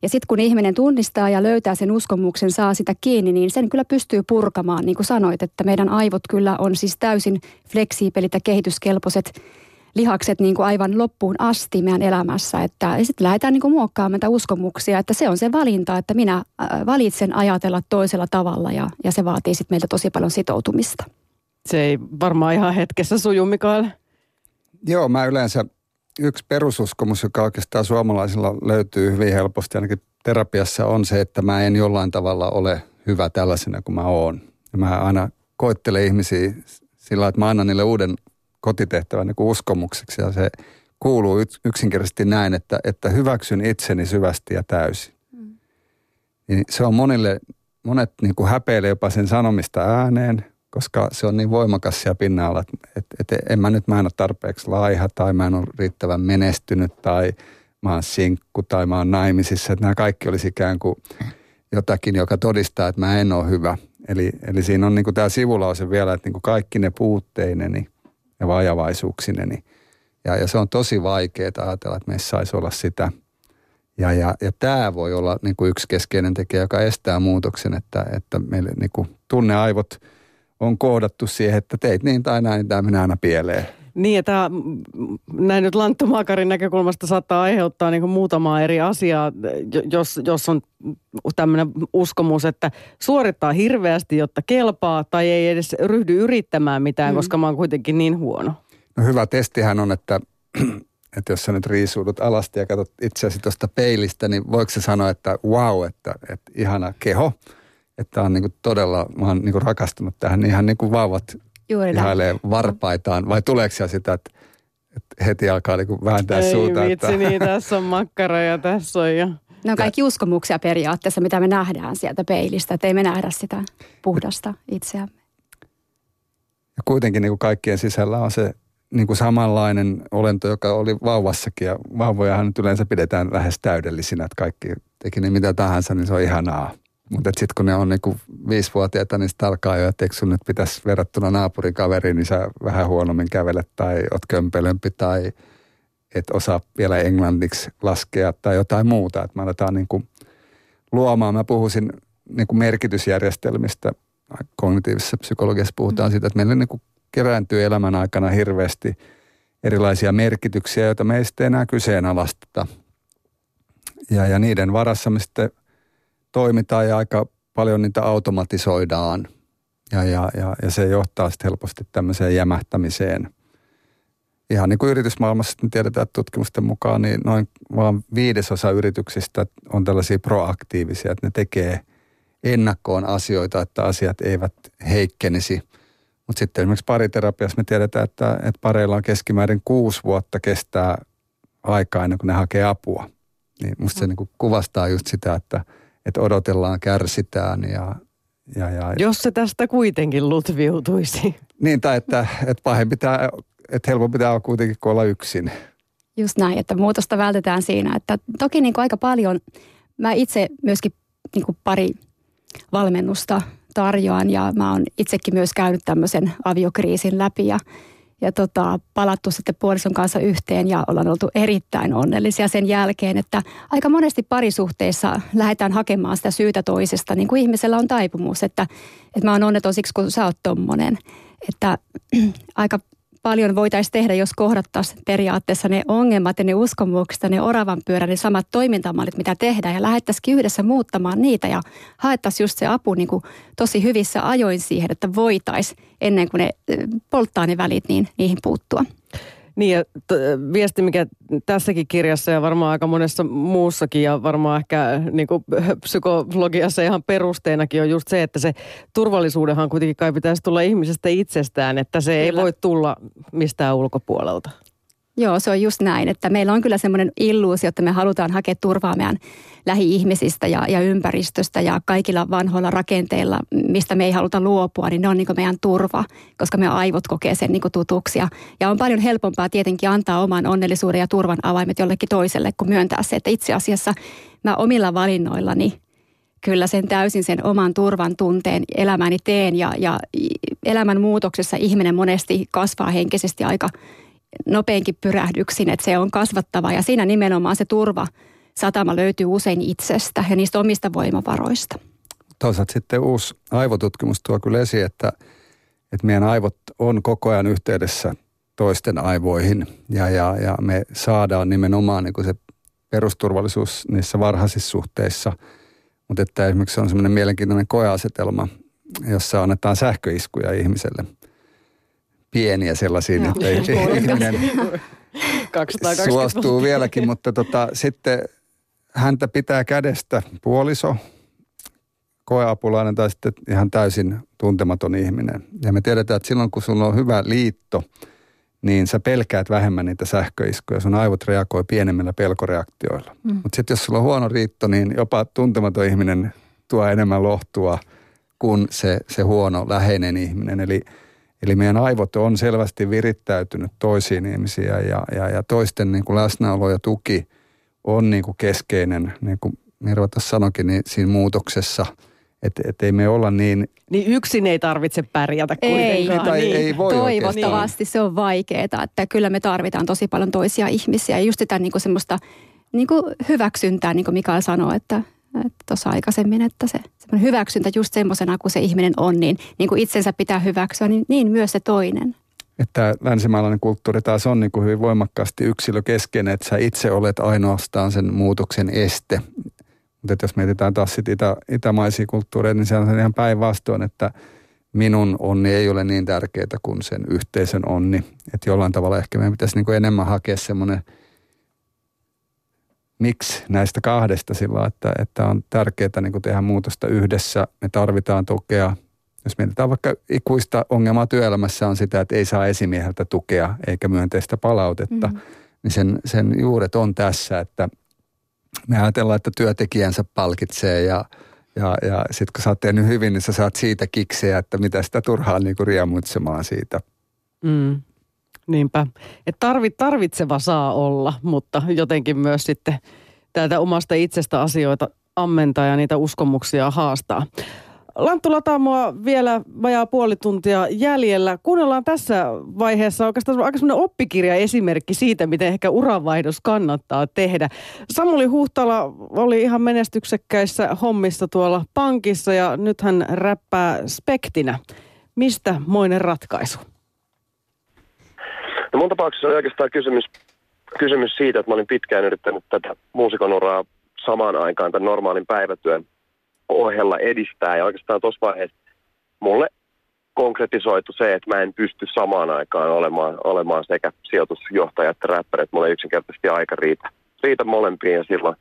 ja sitten kun ihminen tunnistaa ja löytää sen uskomuksen, saa sitä kiinni, niin sen kyllä pystyy purkamaan. Niin kuin sanoit, että meidän aivot kyllä on siis täysin fleksiipelit ja kehityskelpoiset lihakset niin kuin aivan loppuun asti meidän elämässä. Että sitten lähdetään niin kuin muokkaamaan meitä uskomuksia, että se on se valinta, että minä äh, valitsen ajatella toisella tavalla ja, ja se vaatii sitten meiltä tosi paljon sitoutumista se ei varmaan ihan hetkessä suju, Mikael. Joo, mä yleensä yksi perususkomus, joka oikeastaan suomalaisilla löytyy hyvin helposti, ainakin terapiassa on se, että mä en jollain tavalla ole hyvä tällaisena kuin mä oon. Ja mä aina koittelen ihmisiä sillä että mä annan niille uuden kotitehtävän niin uskomukseksi ja se kuuluu yksinkertaisesti näin, että, että hyväksyn itseni syvästi ja täysin. Mm. Niin se on monille, monet niin kuin häpeilee jopa sen sanomista ääneen, koska se on niin voimakas siellä pinnalla, että, että, että en mä nyt, mä en ole tarpeeksi laiha tai mä en ole riittävän menestynyt tai mä oon sinkku tai mä oon naimisissa. Että nämä kaikki olisi ikään kuin jotakin, joka todistaa, että mä en ole hyvä. Eli, eli siinä on niin kuin tämä sivulause vielä, että niin kuin kaikki ne puutteineni ja vajavaisuuksineni. Ja, ja se on tosi vaikeaa ajatella, että meissä saisi olla sitä. Ja, ja, ja tämä voi olla niin kuin yksi keskeinen tekijä, joka estää muutoksen, että, että meille niin kuin tunneaivot – on koodattu siihen, että teit niin tai näin, niin tämä menee aina pieleen. Niin, että näin nyt lanttumaakarin näkökulmasta saattaa aiheuttaa niin muutamaa eri asiaa, jos, jos on tämmöinen uskomus, että suorittaa hirveästi, jotta kelpaa, tai ei edes ryhdy yrittämään mitään, mm. koska mä oon kuitenkin niin huono. No hyvä testihän on, että, että jos sä nyt riisuudut alasti ja katsot itseäsi tuosta peilistä, niin voiko se sanoa, että wow, että, että ihana keho – että on niin todella, mä oon niin rakastunut tähän, niin ihan niin kuin vauvat Juuri ihailee varpaitaan. Vai tuleeko siellä sitä, että, että heti alkaa niin vääntää Ei suuta? Ei vitsi, että... niin tässä on makkara ja tässä on jo. Ne on kaikki uskomuksia periaatteessa, mitä me nähdään sieltä peilistä, että ei me nähdä sitä puhdasta itseämme. Ja kuitenkin niin kuin kaikkien sisällä on se niin kuin samanlainen olento, joka oli vauvassakin. Ja vauvojahan nyt yleensä pidetään lähes täydellisinä, että kaikki teki ne mitä tahansa, niin se on ihanaa. Mutta sitten kun ne on niinku viisivuotiaita, niin sitten alkaa jo, että eikö sun nyt pitäisi verrattuna naapurikaveriin, niin sä vähän huonommin kävelet tai oot kömpelömpi tai et osaa vielä englanniksi laskea tai jotain muuta. Että me aletaan niinku luomaan, mä puhuisin niinku merkitysjärjestelmistä, kognitiivisessa psykologiassa puhutaan mm. siitä, että meillä niinku kerääntyy elämän aikana hirveästi erilaisia merkityksiä, joita me ei sitten enää kyseenalaisteta. Ja, ja niiden varassa me sitten – toimitaan ja aika paljon niitä automatisoidaan. Ja, ja, ja, ja se johtaa sitten helposti tämmöiseen jämähtämiseen. Ihan niin kuin yritysmaailmassa tiedetään tutkimusten mukaan, niin noin vaan viidesosa yrityksistä on tällaisia proaktiivisia, että ne tekee ennakkoon asioita, että asiat eivät heikkenisi. Mutta sitten esimerkiksi pariterapiassa me tiedetään, että, että pareilla on keskimäärin kuusi vuotta kestää aikaa ennen kuin ne hakee apua. Niin musta se mm. niin kuin kuvastaa just sitä, että – että odotellaan, kärsitään ja, ja, ja Jos se tästä kuitenkin lutviutuisi. Niin, tai että, että pahempi tämä, että helpompi tämä on kuitenkin kuin olla yksin. Just näin, että muutosta vältetään siinä. Että toki niin kuin aika paljon, mä itse myöskin niin kuin pari valmennusta tarjoan ja mä oon itsekin myös käynyt tämmöisen aviokriisin läpi ja ja tota, palattu sitten puolison kanssa yhteen ja ollaan oltu erittäin onnellisia sen jälkeen, että aika monesti parisuhteissa lähdetään hakemaan sitä syytä toisesta, niin kuin ihmisellä on taipumus, että, että mä oon onneton siksi, kun sä oot tommonen. Että aika paljon voitaisiin tehdä, jos kohdattaisiin periaatteessa ne ongelmat ja ne uskomukset ja ne oravan pyörä, ne samat toimintamallit, mitä tehdään ja lähettäisiin yhdessä muuttamaan niitä ja haettaisiin just se apu niin kuin tosi hyvissä ajoin siihen, että voitaisiin ennen kuin ne polttaa ne välit, niin niihin puuttua. Niin ja t- viesti, mikä tässäkin kirjassa ja varmaan aika monessa muussakin ja varmaan ehkä niin kuin psykologiassa ihan perusteenakin on just se, että se turvallisuudenhan kuitenkin kai pitäisi tulla ihmisestä itsestään, että se Kyllä. ei voi tulla mistään ulkopuolelta. Joo, se on just näin, että meillä on kyllä semmoinen illuusio, että me halutaan hakea turvaa meidän lähi-ihmisistä ja, ja ympäristöstä ja kaikilla vanhoilla rakenteilla, mistä me ei haluta luopua, niin ne on niin meidän turva, koska me aivot kokee sen niin tutuksi. Ja, ja on paljon helpompaa tietenkin antaa oman onnellisuuden ja turvan avaimet jollekin toiselle, kuin myöntää se, että itse asiassa mä omilla valinnoillani kyllä sen täysin sen oman turvan tunteen elämäni teen ja, ja elämän muutoksessa ihminen monesti kasvaa henkisesti aika nopeinkin pyrähdyksin, että se on kasvattava ja siinä nimenomaan se turva satama löytyy usein itsestä ja niistä omista voimavaroista. Toisaalta sitten uusi aivotutkimus tuo kyllä esiin, että, että meidän aivot on koko ajan yhteydessä toisten aivoihin ja, ja, ja me saadaan nimenomaan niin se perusturvallisuus niissä varhaisissa suhteissa. Mutta että esimerkiksi on semmoinen mielenkiintoinen koeasetelma, jossa annetaan sähköiskuja ihmiselle – pieniä sellaisia, Joo, että ihminen suostuu vieläkin, mutta tota, sitten häntä pitää kädestä puoliso, koeapulainen tai sitten ihan täysin tuntematon ihminen. Ja me tiedetään, että silloin kun sulla on hyvä liitto, niin sä pelkäät vähemmän niitä sähköiskuja. Sun aivot reagoi pienemmillä pelkoreaktioilla. Mm. Mutta sitten jos sulla on huono riitto, niin jopa tuntematon ihminen tuo enemmän lohtua kuin se, se huono läheinen ihminen. Eli – Eli meidän aivot on selvästi virittäytynyt toisiin ihmisiin ja, ja, ja toisten niin kuin läsnäolo ja tuki on niin kuin keskeinen, niin kuin Mirva tuossa sanoikin, niin siinä muutoksessa – että et ei me olla niin... Niin yksin ei tarvitse pärjätä kuitenkaan. Ei, niin. ei voi Toivottavasti se on vaikeaa, että kyllä me tarvitaan tosi paljon toisia ihmisiä. Ja just sitä niin kuin semmoista niin kuin hyväksyntää, niin kuin Mikael sanoi, että tuossa aikaisemmin, että se hyväksyntä just semmoisena kuin se ihminen on, niin, niin kuin itsensä pitää hyväksyä, niin, niin myös se toinen. Että länsimaalainen kulttuuri taas on niin kuin hyvin voimakkaasti yksilökeskeinen, että sä itse olet ainoastaan sen muutoksen este. Mutta jos mietitään taas sit itä, itämaisia kulttuureja, niin se on ihan päinvastoin, että minun onni ei ole niin tärkeää kuin sen yhteisön onni. Että jollain tavalla ehkä meidän pitäisi niin kuin enemmän hakea semmoinen – miksi näistä kahdesta sillä, että, että on tärkeää niin tehdä muutosta yhdessä. Me tarvitaan tukea. Jos mietitään vaikka ikuista ongelmaa työelämässä on sitä, että ei saa esimieheltä tukea eikä myönteistä palautetta, mm. niin sen, sen juuret on tässä, että me ajatellaan, että työntekijänsä palkitsee ja, ja, ja sitten kun sä oot tehnyt hyvin, niin sä saat siitä kiksejä, että mitä sitä turhaa niin kuin riemuitsemaan siitä. Mm. Niinpä. Että tarvit, tarvitseva saa olla, mutta jotenkin myös sitten täältä omasta itsestä asioita ammentaa ja niitä uskomuksia haastaa. Lanttu Latamoa vielä vajaa puoli tuntia jäljellä. Kuunnellaan tässä vaiheessa oikeastaan aika semmoinen oppikirja esimerkki siitä, miten ehkä uranvaihdos kannattaa tehdä. Samuli Huhtala oli ihan menestyksekkäissä hommissa tuolla pankissa ja nyt hän räppää spektinä. Mistä moinen ratkaisu? No mun tapauksessa oli oikeastaan kysymys, kysymys siitä, että mä olin pitkään yrittänyt tätä muusikon uraa samaan aikaan tämän normaalin päivätyön ohella edistää. Ja oikeastaan tuossa vaiheessa mulle konkretisoitu se, että mä en pysty samaan aikaan olemaan, olemaan sekä sijoitusjohtaja että räppäri, että mulla ei yksinkertaisesti aika riitä, riitä molempiin ja silloin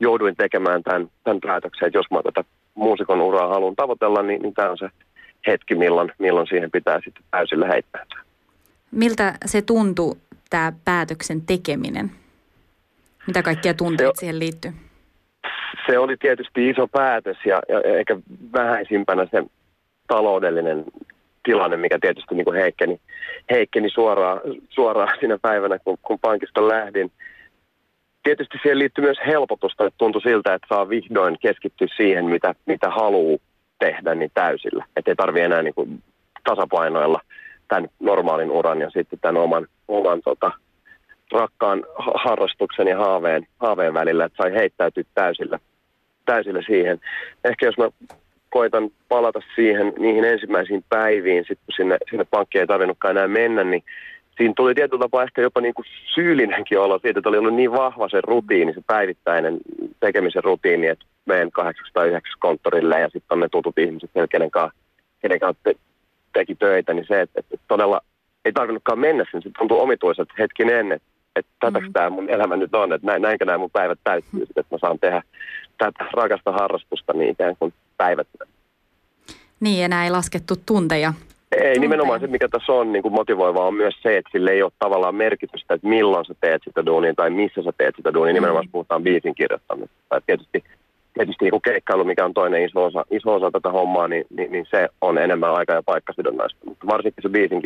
jouduin tekemään tämän, tämän päätöksen, että jos mä tätä muusikon uraa haluan tavoitella, niin, niin tämä on se hetki, milloin, milloin siihen pitää sitten täysillä heittää. Miltä se tuntui, tämä päätöksen tekeminen? Mitä kaikkia tunteita siihen liittyy? se oli tietysti iso päätös ja, ja ehkä vähäisimpänä se taloudellinen tilanne, mikä tietysti niin kuin heikkeni, heikkeni suoraan, suoraan siinä päivänä, kun, kun pankista lähdin. Tietysti siihen liittyy myös helpotusta, että tuntui siltä, että saa vihdoin keskittyä siihen, mitä, mitä haluaa tehdä niin täysillä. Että ei tarvitse enää niin kuin tasapainoilla tämän normaalin uran ja sitten tämän oman, oman tota, rakkaan harrastuksen ja haaveen, haaveen välillä, että sai heittäytyä täysillä, täysillä siihen. Ehkä jos mä koitan palata siihen niihin ensimmäisiin päiviin, sit kun sinne, sinne pankkiin ei tarvinnutkaan enää mennä, niin siinä tuli tietyllä tapaa ehkä jopa niin kuin syyllinenkin olo siitä, että oli ollut niin vahva se rutiini, se päivittäinen tekemisen rutiini, että menen 809 konttorille ja sitten on ne tutut ihmiset, kenen kanssa, kenen kanssa teki töitä, niin se, että, että todella ei tarvinnutkaan mennä sinne, se tuntui omituiselta hetkinen, että että tätäkö mm. tämä mun elämä nyt on, että näin, näinkö nämä mun päivät täyttyy, että mä saan tehdä tätä rakasta harrastusta niin ikään kuin päivät. Niin, enää ei laskettu tunteja. Ei, tunteja. nimenomaan se, mikä tässä on niin kuin motivoivaa, on myös se, että sille ei ole tavallaan merkitystä, että milloin sä teet sitä duunia tai missä sä teet sitä duunia. Mm. Nimenomaan puhutaan biisin kirjoittamisesta. Tietysti, tietysti niin keikkailu, mikä on toinen iso osa, iso osa tätä hommaa, niin, niin, niin se on enemmän aika- ja paikkasidonnaista. Mutta varsinkin se biisin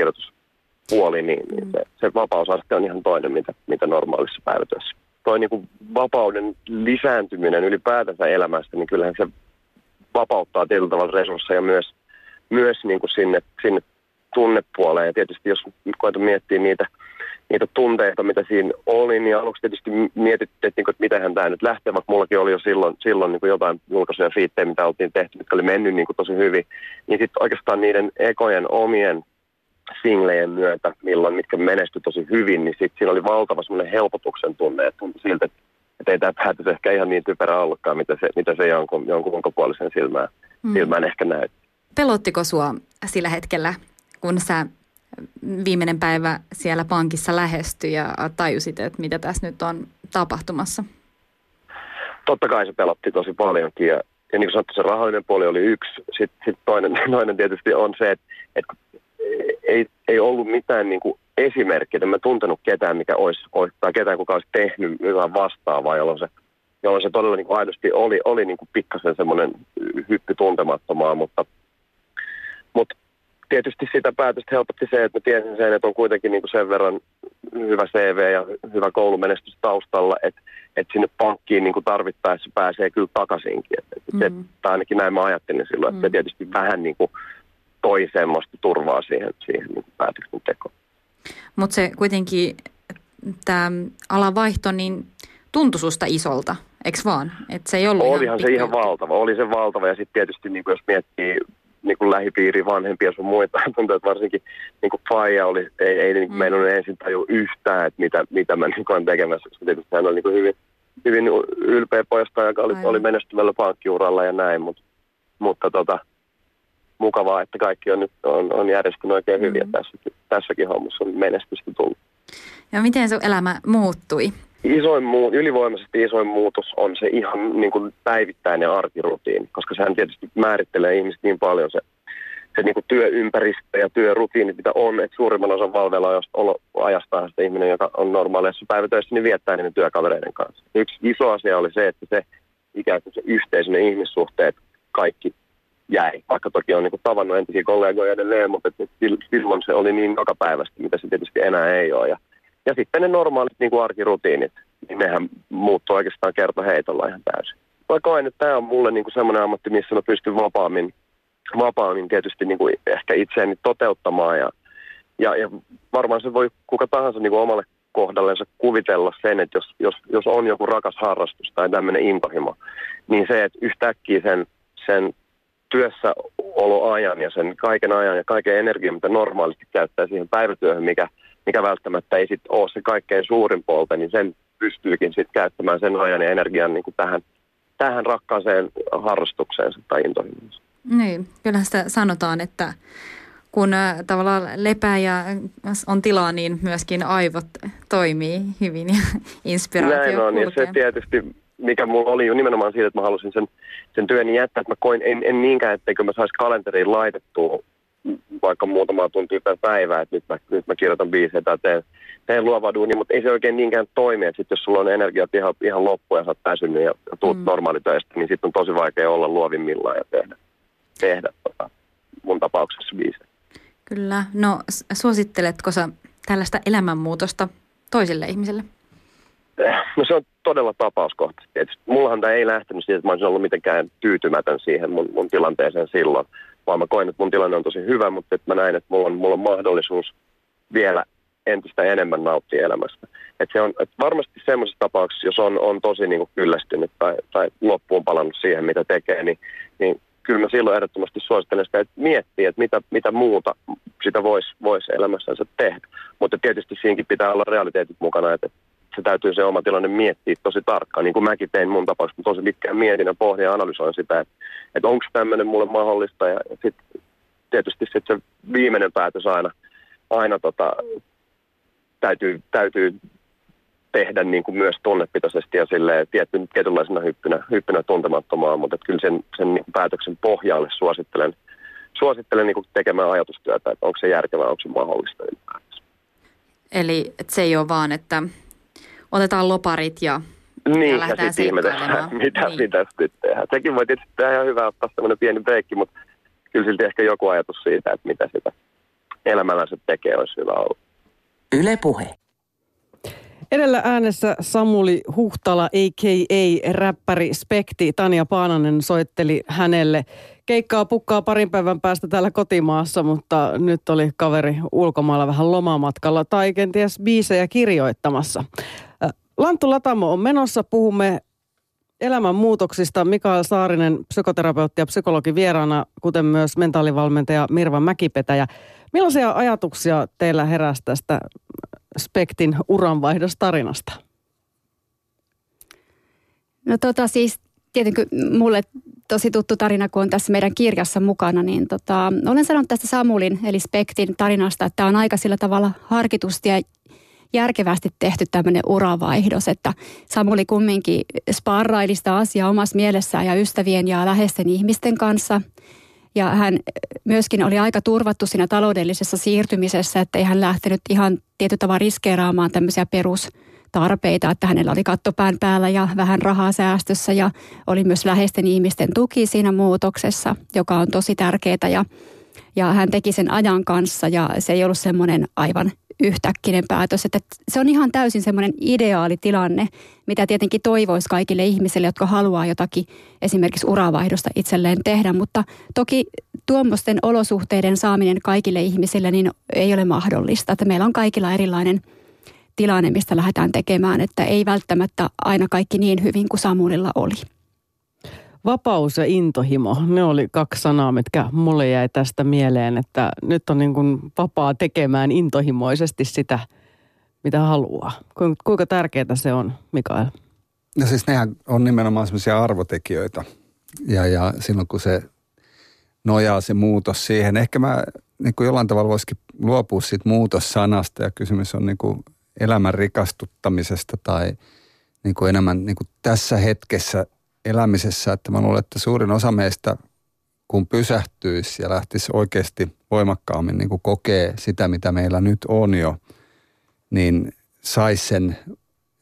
puoli, niin, niin se, se vapausaste on ihan toinen, mitä, mitä normaalissa päivätyössä. Toi niin kuin vapauden lisääntyminen ylipäätänsä elämästä, niin kyllähän se vapauttaa tietyllä tavalla resursseja myös, myös niin kuin sinne, sinne tunnepuoleen. Ja tietysti jos koetan miettiä niitä, niitä tunteita, mitä siinä oli, niin aluksi tietysti mietittiin, että, niin että mitähän tämä nyt lähtee, vaikka mullakin oli jo silloin, silloin niin kuin jotain julkaisuja fiittejä, mitä oltiin tehty, mitkä oli mennyt niin kuin tosi hyvin, niin sitten oikeastaan niiden ekojen omien singlejen myötä, milloin mitkä menestyi tosi hyvin, niin sitten siinä oli valtava semmoinen helpotuksen tunne, että tuntui siltä, että, että ei tämä päätös ehkä ihan niin typerä ollutkaan, mitä se, mitä se jonkun, jonkun ulkopuolisen silmään, mm. silmään ehkä näytti. Pelottiko sua sillä hetkellä, kun sä viimeinen päivä siellä pankissa lähestyi ja tajusit, että mitä tässä nyt on tapahtumassa? Totta kai se pelotti tosi paljonkin ja, ja niin kuin sanottu, se rahallinen puoli oli yksi. Sitten sit toinen, toinen tietysti on se, että, että ei, ei ollut mitään niin kuin esimerkkiä, en mä tuntenut ketään, mikä olisi, tai ketään, kuka olisi tehnyt jotain vastaavaa, jolloin se, jolloin se todella niin aidosti oli, oli niin kuin pikkasen semmoinen hyppy tuntemattomaa, mutta, mutta tietysti sitä päätöstä helpotti se, että mä tiesin sen, että on kuitenkin niin kuin sen verran hyvä CV ja hyvä koulumenestys taustalla, että, että sinne pankkiin niin kuin tarvittaessa pääsee kyllä takaisinkin. Että, mm-hmm. se, tai ainakin näin mä ajattelin silloin, että mm-hmm. se tietysti vähän niin kuin toi semmoista turvaa siihen, siihen niin päätöksentekoon. Mutta se kuitenkin, tämä alavaihto, niin tuntui susta isolta, eikö vaan? Et se ei ollut Olihan se ihan valtava, oli se valtava ja sitten tietysti niin jos miettii niin kuin lähipiiri, vanhempia sun muita, tuntuu, että varsinkin niin kuin Faija oli, ei, ei niin kuin mm. ensin taju yhtään, että mitä, mitä mä niin kuin olen tekemässä, koska tietysti hän oli niin kuin hyvin, hyvin ylpeä pojasta, joka oli, oli menestyvällä pankkiuralla ja näin, mutta, mutta tota, mukavaa, että kaikki on nyt on, on järjestynyt oikein hyvin mm. ja tässäkin, tässäkin hommassa on menestystä tullut. Ja miten sun elämä muuttui? Isoin muu, ylivoimaisesti isoin muutos on se ihan niin kuin päivittäinen arkirutiini, koska sehän tietysti määrittelee ihmistä niin paljon se, se niin kuin työympäristö ja työrutiinit, mitä on, että suurimman osan valvella ajastaa sitä ihminen, joka on normaaleissa päivätöissä, niin viettää niiden työkavereiden kanssa. Yksi iso asia oli se, että se ikään kuin se yhteisön ihmissuhteet kaikki jäi. Vaikka toki on niin tavannut entisiä kollegoja edelleen, mutta että silloin se oli niin joka päivästä, mitä se tietysti enää ei ole. Ja, ja sitten ne normaalit niin kuin arkirutiinit, niin nehän muuttuu oikeastaan kertoheitolla ihan täysin. mä koen, että tämä on mulle niin semmoinen ammatti, missä mä pystyn vapaammin, vapaammin tietysti niin kuin ehkä itseäni toteuttamaan ja, ja, ja varmaan se voi kuka tahansa niin kuin omalle kohdallensa kuvitella sen, että jos, jos, jos on joku rakas harrastus tai tämmöinen intohimo, niin se, että yhtäkkiä sen, sen työssäoloajan ja sen kaiken ajan ja kaiken energian, mitä normaalisti käyttää siihen päivätyöhön, mikä, mikä välttämättä ei sitten ole se kaikkein suurin puolta, niin sen pystyykin sitten käyttämään sen ajan ja energian niin kuin tähän, tähän rakkaaseen harrastukseensa tai intohimoonsa. Niin, kyllä sitä sanotaan, että kun äh, tavallaan lepää ja on tilaa, niin myöskin aivot toimii hyvin ja inspiraatio Näin on, ja se tietysti, mikä mulla oli jo nimenomaan siitä, että mä halusin sen, sen työn jättää, että mä koin, en, en niinkään, etteikö mä saisi kalenteriin laitettua vaikka muutama tunti per päivä, että nyt mä, nyt mä kirjoitan biisejä tai teen, teen luovaa duunia, mutta ei se oikein niinkään toimi, että sit jos sulla on energiat ihan, ihan loppu ja sä oot väsynyt ja, ja tuut mm. normaalitöistä, niin sitten on tosi vaikea olla luovimmillaan ja tehdä, tehdä tota, mun tapauksessa biisejä. Kyllä. No suositteletko sä tällaista elämänmuutosta toisille ihmisille? No se on todella. Tietysti mullahan tämä ei lähtenyt siitä, että mä olisin ollut mitenkään tyytymätön siihen mun, mun tilanteeseen silloin, vaan mä koin, että mun tilanne on tosi hyvä, mutta että mä näin, että mulla on, mulla on mahdollisuus vielä entistä enemmän nauttia elämästä. Et se on et varmasti semmoisessa tapauksessa, jos on, on tosi niin kuin kyllästynyt tai, tai loppuun palannut siihen, mitä tekee, niin, niin kyllä mä silloin ehdottomasti suosittelen sitä, että miettii, että mitä, mitä muuta sitä voisi vois elämässänsä tehdä. Mutta tietysti siinäkin pitää olla realiteetit mukana, että se täytyy se oma tilanne miettiä tosi tarkkaan. Niin kuin mäkin tein mun tapauksessa, tosi pitkään mietin ja pohdin ja analysoin sitä, että, että onko tämmöinen mulle mahdollista. Ja, sitten tietysti sit se viimeinen päätös aina, aina tota, täytyy, täytyy tehdä niin kuin myös tunnepitoisesti ja silleen tietty, tietynlaisena hyppynä, hyppynä tuntemattomaan, mutta kyllä sen, sen niin päätöksen pohjalle suosittelen, suosittelen niin kuin tekemään ajatustyötä, että onko se järkevää, onko se mahdollista. Eli se ei ole vaan, että otetaan loparit ja niin, ja, ja sitten ihmetellään, mitä, niin. mitä sitten tehdään. Sekin voi tietysti tehdä ihan hyvä ottaa sellainen pieni breikki, mutta kyllä silti ehkä joku ajatus siitä, että mitä sitä elämällänsä tekee, olisi hyvä olla. Yle Puhe. Edellä äänessä Samuli Huhtala, a.k.a. räppäri Spekti. Tanja Paananen soitteli hänelle. Keikkaa pukkaa parin päivän päästä täällä kotimaassa, mutta nyt oli kaveri ulkomailla vähän lomamatkalla tai kenties biisejä kirjoittamassa. Lanttu Latamo on menossa. Puhumme elämänmuutoksista. Mikael Saarinen, psykoterapeutti ja psykologi vieraana, kuten myös mentaalivalmentaja Mirva Mäkipetäjä. Millaisia ajatuksia teillä heräsi tästä Spektin uranvaihdostarinasta? No tota siis tietenkin mulle tosi tuttu tarina, kun on tässä meidän kirjassa mukana, niin tota, olen sanonut tästä Samulin eli Spektin tarinasta, että tämä on aika sillä tavalla harkitusti ja järkevästi tehty tämmöinen uravaihdos, että Samuli kumminkin sparraili sitä asiaa omassa mielessään ja ystävien ja läheisten ihmisten kanssa. Ja hän myöskin oli aika turvattu siinä taloudellisessa siirtymisessä, että ei hän lähtenyt ihan tietyllä tavalla riskeeraamaan tämmöisiä perustarpeita, että hänellä oli kattopään päällä ja vähän rahaa säästössä ja oli myös läheisten ihmisten tuki siinä muutoksessa, joka on tosi tärkeää ja, ja hän teki sen ajan kanssa ja se ei ollut semmoinen aivan yhtäkkinen päätös. Että se on ihan täysin semmoinen ideaali tilanne, mitä tietenkin toivoisi kaikille ihmisille, jotka haluaa jotakin esimerkiksi uravaihdosta itselleen tehdä. Mutta toki tuommoisten olosuhteiden saaminen kaikille ihmisille niin ei ole mahdollista. Että meillä on kaikilla erilainen tilanne, mistä lähdetään tekemään, että ei välttämättä aina kaikki niin hyvin kuin Samulilla oli. Vapaus ja intohimo, ne oli kaksi sanaa, mitkä mulle jäi tästä mieleen, että nyt on niin kuin vapaa tekemään intohimoisesti sitä, mitä haluaa. Kuinka tärkeää se on, Mikael? No siis nehän on nimenomaan sellaisia arvotekijöitä. Ja, ja silloin kun se nojaa se muutos siihen, ehkä mä niin kuin jollain tavalla voisikin luopua siitä muutossanasta ja kysymys on niin kuin elämän rikastuttamisesta tai niin kuin enemmän niin kuin tässä hetkessä elämisessä, että mä luulen, että suurin osa meistä, kun pysähtyisi ja lähtisi oikeasti voimakkaammin niin kuin kokee sitä, mitä meillä nyt on jo, niin saisi sen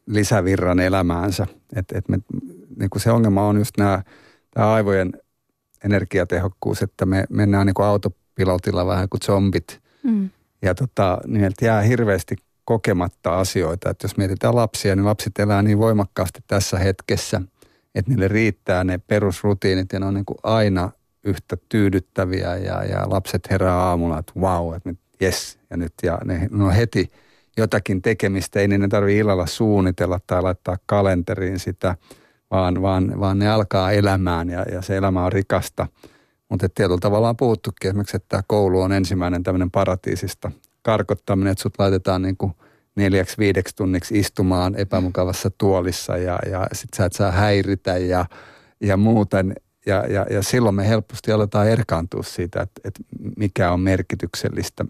lisävirran elämäänsä. Et, et me, niin kuin se ongelma on just nämä, tämä aivojen energiatehokkuus, että me mennään niin kuin autopilotilla vähän kuin zombit. Mm. Ja tota, niiltä jää hirveästi kokematta asioita. Että jos mietitään lapsia, niin lapset elää niin voimakkaasti tässä hetkessä – että niille riittää ne perusrutiinit ja ne on niin kuin aina yhtä tyydyttäviä ja, ja lapset herää aamulla, että wow, että jes, ja nyt ja ne, ne on heti jotakin tekemistä, ei ne tarvitse illalla suunnitella tai laittaa kalenteriin sitä, vaan, vaan, vaan ne alkaa elämään ja, ja se elämä on rikasta. Mutta tietyllä tavalla on puhuttukin esimerkiksi, että tämä koulu on ensimmäinen tämmöinen paratiisista karkottaminen, että sut laitetaan niin kuin neljäksi viideksi tunniksi istumaan epämukavassa tuolissa ja, ja sit sä et saa häiritä ja, ja muuten. Ja, ja, ja silloin me helposti aletaan erkaantua siitä, että, että mikä on merkityksellistä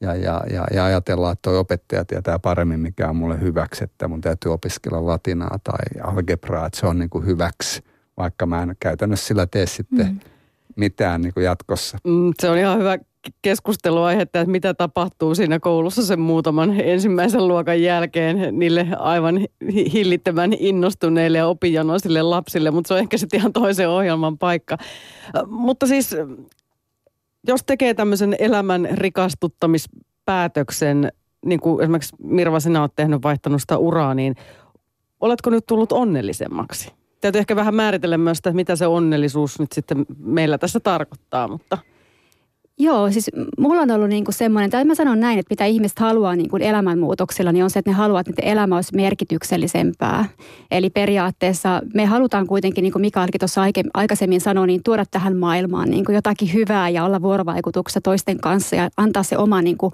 ja, ja, ja, ja ajatellaan, että tuo opettaja tietää paremmin, mikä on mulle hyväksi, että mun täytyy opiskella latinaa tai algebraa, että se on niin kuin hyväksi, vaikka mä en käytännössä sillä tee sitten mm. mitään niin kuin jatkossa. Mm, se on ihan hyvä keskusteluaihe, että mitä tapahtuu siinä koulussa sen muutaman ensimmäisen luokan jälkeen niille aivan hillittömän innostuneille ja opinjanoisille lapsille, mutta se on ehkä sitten ihan toisen ohjelman paikka. Mutta siis jos tekee tämmöisen elämän rikastuttamispäätöksen, niin kuin esimerkiksi Mirva, sinä olet tehnyt vaihtanut sitä uraa, niin oletko nyt tullut onnellisemmaksi? Täytyy ehkä vähän määritellä myös sitä, mitä se onnellisuus nyt sitten meillä tässä tarkoittaa, mutta – Joo, siis mulla on ollut niinku semmoinen, tai mä sanon näin, että mitä ihmiset haluaa niinku elämänmuutoksilla, niin on se, että ne haluaa, että elämä olisi merkityksellisempää. Eli periaatteessa me halutaan kuitenkin, niin kuin Mikaelkin tuossa aikaisemmin sanoi, niin tuoda tähän maailmaan niin kuin jotakin hyvää ja olla vuorovaikutuksessa toisten kanssa ja antaa se oma niin kuin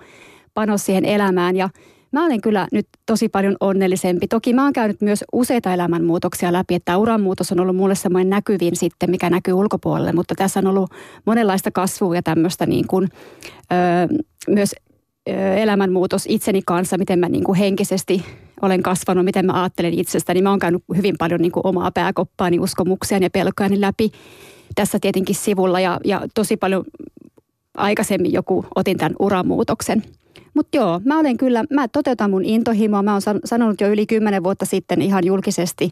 panos siihen elämään. Ja Mä olen kyllä nyt tosi paljon onnellisempi. Toki mä oon käynyt myös useita elämänmuutoksia läpi, että uranmuutos on ollut mulle semmoinen näkyvin sitten, mikä näkyy ulkopuolelle, mutta tässä on ollut monenlaista kasvua ja tämmöistä niin kuin, öö, myös elämänmuutos itseni kanssa, miten mä niin kuin henkisesti olen kasvanut, miten mä ajattelen itsestäni. Mä oon käynyt hyvin paljon niin kuin omaa pääkoppaani, uskomuksiani ja pelkoani läpi tässä tietenkin sivulla ja, ja tosi paljon aikaisemmin joku otin tämän uramuutoksen – mutta joo, mä olen kyllä, mä toteutan mun intohimoa. Mä oon sanonut jo yli kymmenen vuotta sitten ihan julkisesti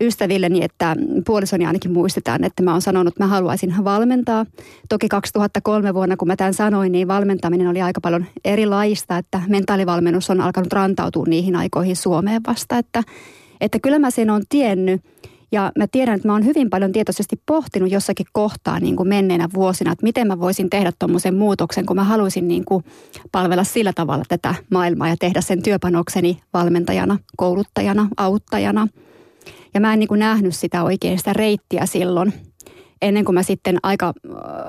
ystävilleni, että puolisoni ainakin muistetaan, että mä oon sanonut, että mä haluaisin valmentaa. Toki 2003 vuonna, kun mä tämän sanoin, niin valmentaminen oli aika paljon erilaista, että mentaalivalmennus on alkanut rantautua niihin aikoihin Suomeen vasta, että, että kyllä mä sen on tiennyt. Ja mä tiedän, että mä oon hyvin paljon tietoisesti pohtinut jossakin kohtaa niin kuin menneenä vuosina, että miten mä voisin tehdä tuommoisen muutoksen, kun mä haluaisin niin kuin palvella sillä tavalla tätä maailmaa ja tehdä sen työpanokseni valmentajana, kouluttajana, auttajana. Ja mä en niin kuin nähnyt sitä oikein sitä reittiä silloin, ennen kuin mä sitten aika,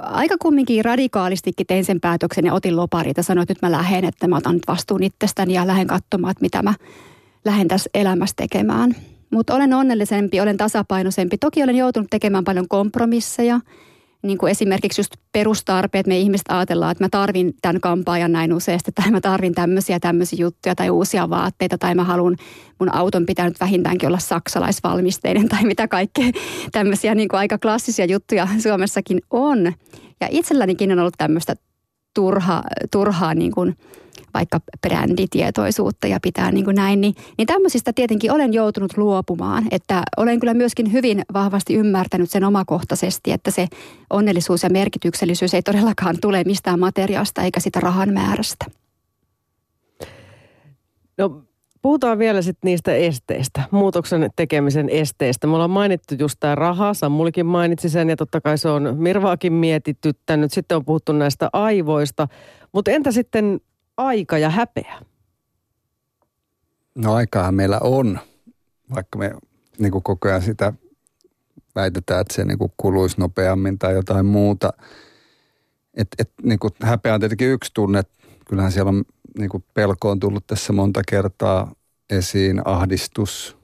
aika kumminkin radikaalistikin tein sen päätöksen ja otin loparit ja sanoin, että nyt mä lähden, että mä otan nyt vastuun itsestäni ja lähden katsomaan, että mitä mä lähden tässä elämässä tekemään. Mutta olen onnellisempi, olen tasapainoisempi. Toki olen joutunut tekemään paljon kompromisseja. Niin kuin esimerkiksi just perustarpeet, me ihmiset ajatellaan, että mä tarvin tämän kampaajan näin useasti, tai mä tarvin tämmöisiä tämmöisiä juttuja tai uusia vaatteita, tai mä haluan, mun auton pitää nyt vähintäänkin olla saksalaisvalmisteinen, tai mitä kaikkea tämmöisiä niin kuin aika klassisia juttuja Suomessakin on. Ja itsellänikin on ollut tämmöistä turha, turhaa niin kuin vaikka bränditietoisuutta ja pitää niin kuin näin, niin, niin tämmöisistä tietenkin olen joutunut luopumaan. Että olen kyllä myöskin hyvin vahvasti ymmärtänyt sen omakohtaisesti, että se onnellisuus ja merkityksellisyys ei todellakaan tule mistään materiaasta eikä sitä rahan määrästä. No Puhutaan vielä sitten niistä esteistä, muutoksen tekemisen esteistä. Me ollaan mainittu just tämä raha, Sammulikin mainitsi sen ja totta kai se on Mirvaakin mietityttänyt. Sitten on puhuttu näistä aivoista. Mutta entä sitten aika ja häpeä? No aikaa meillä on, vaikka me niin kuin koko ajan sitä väitetään, että se niin kuin kuluisi nopeammin tai jotain muuta. Et, et, niin kuin häpeä on tietenkin yksi tunne. Kyllähän siellä on niin kuin pelko on tullut tässä monta kertaa esiin, ahdistus,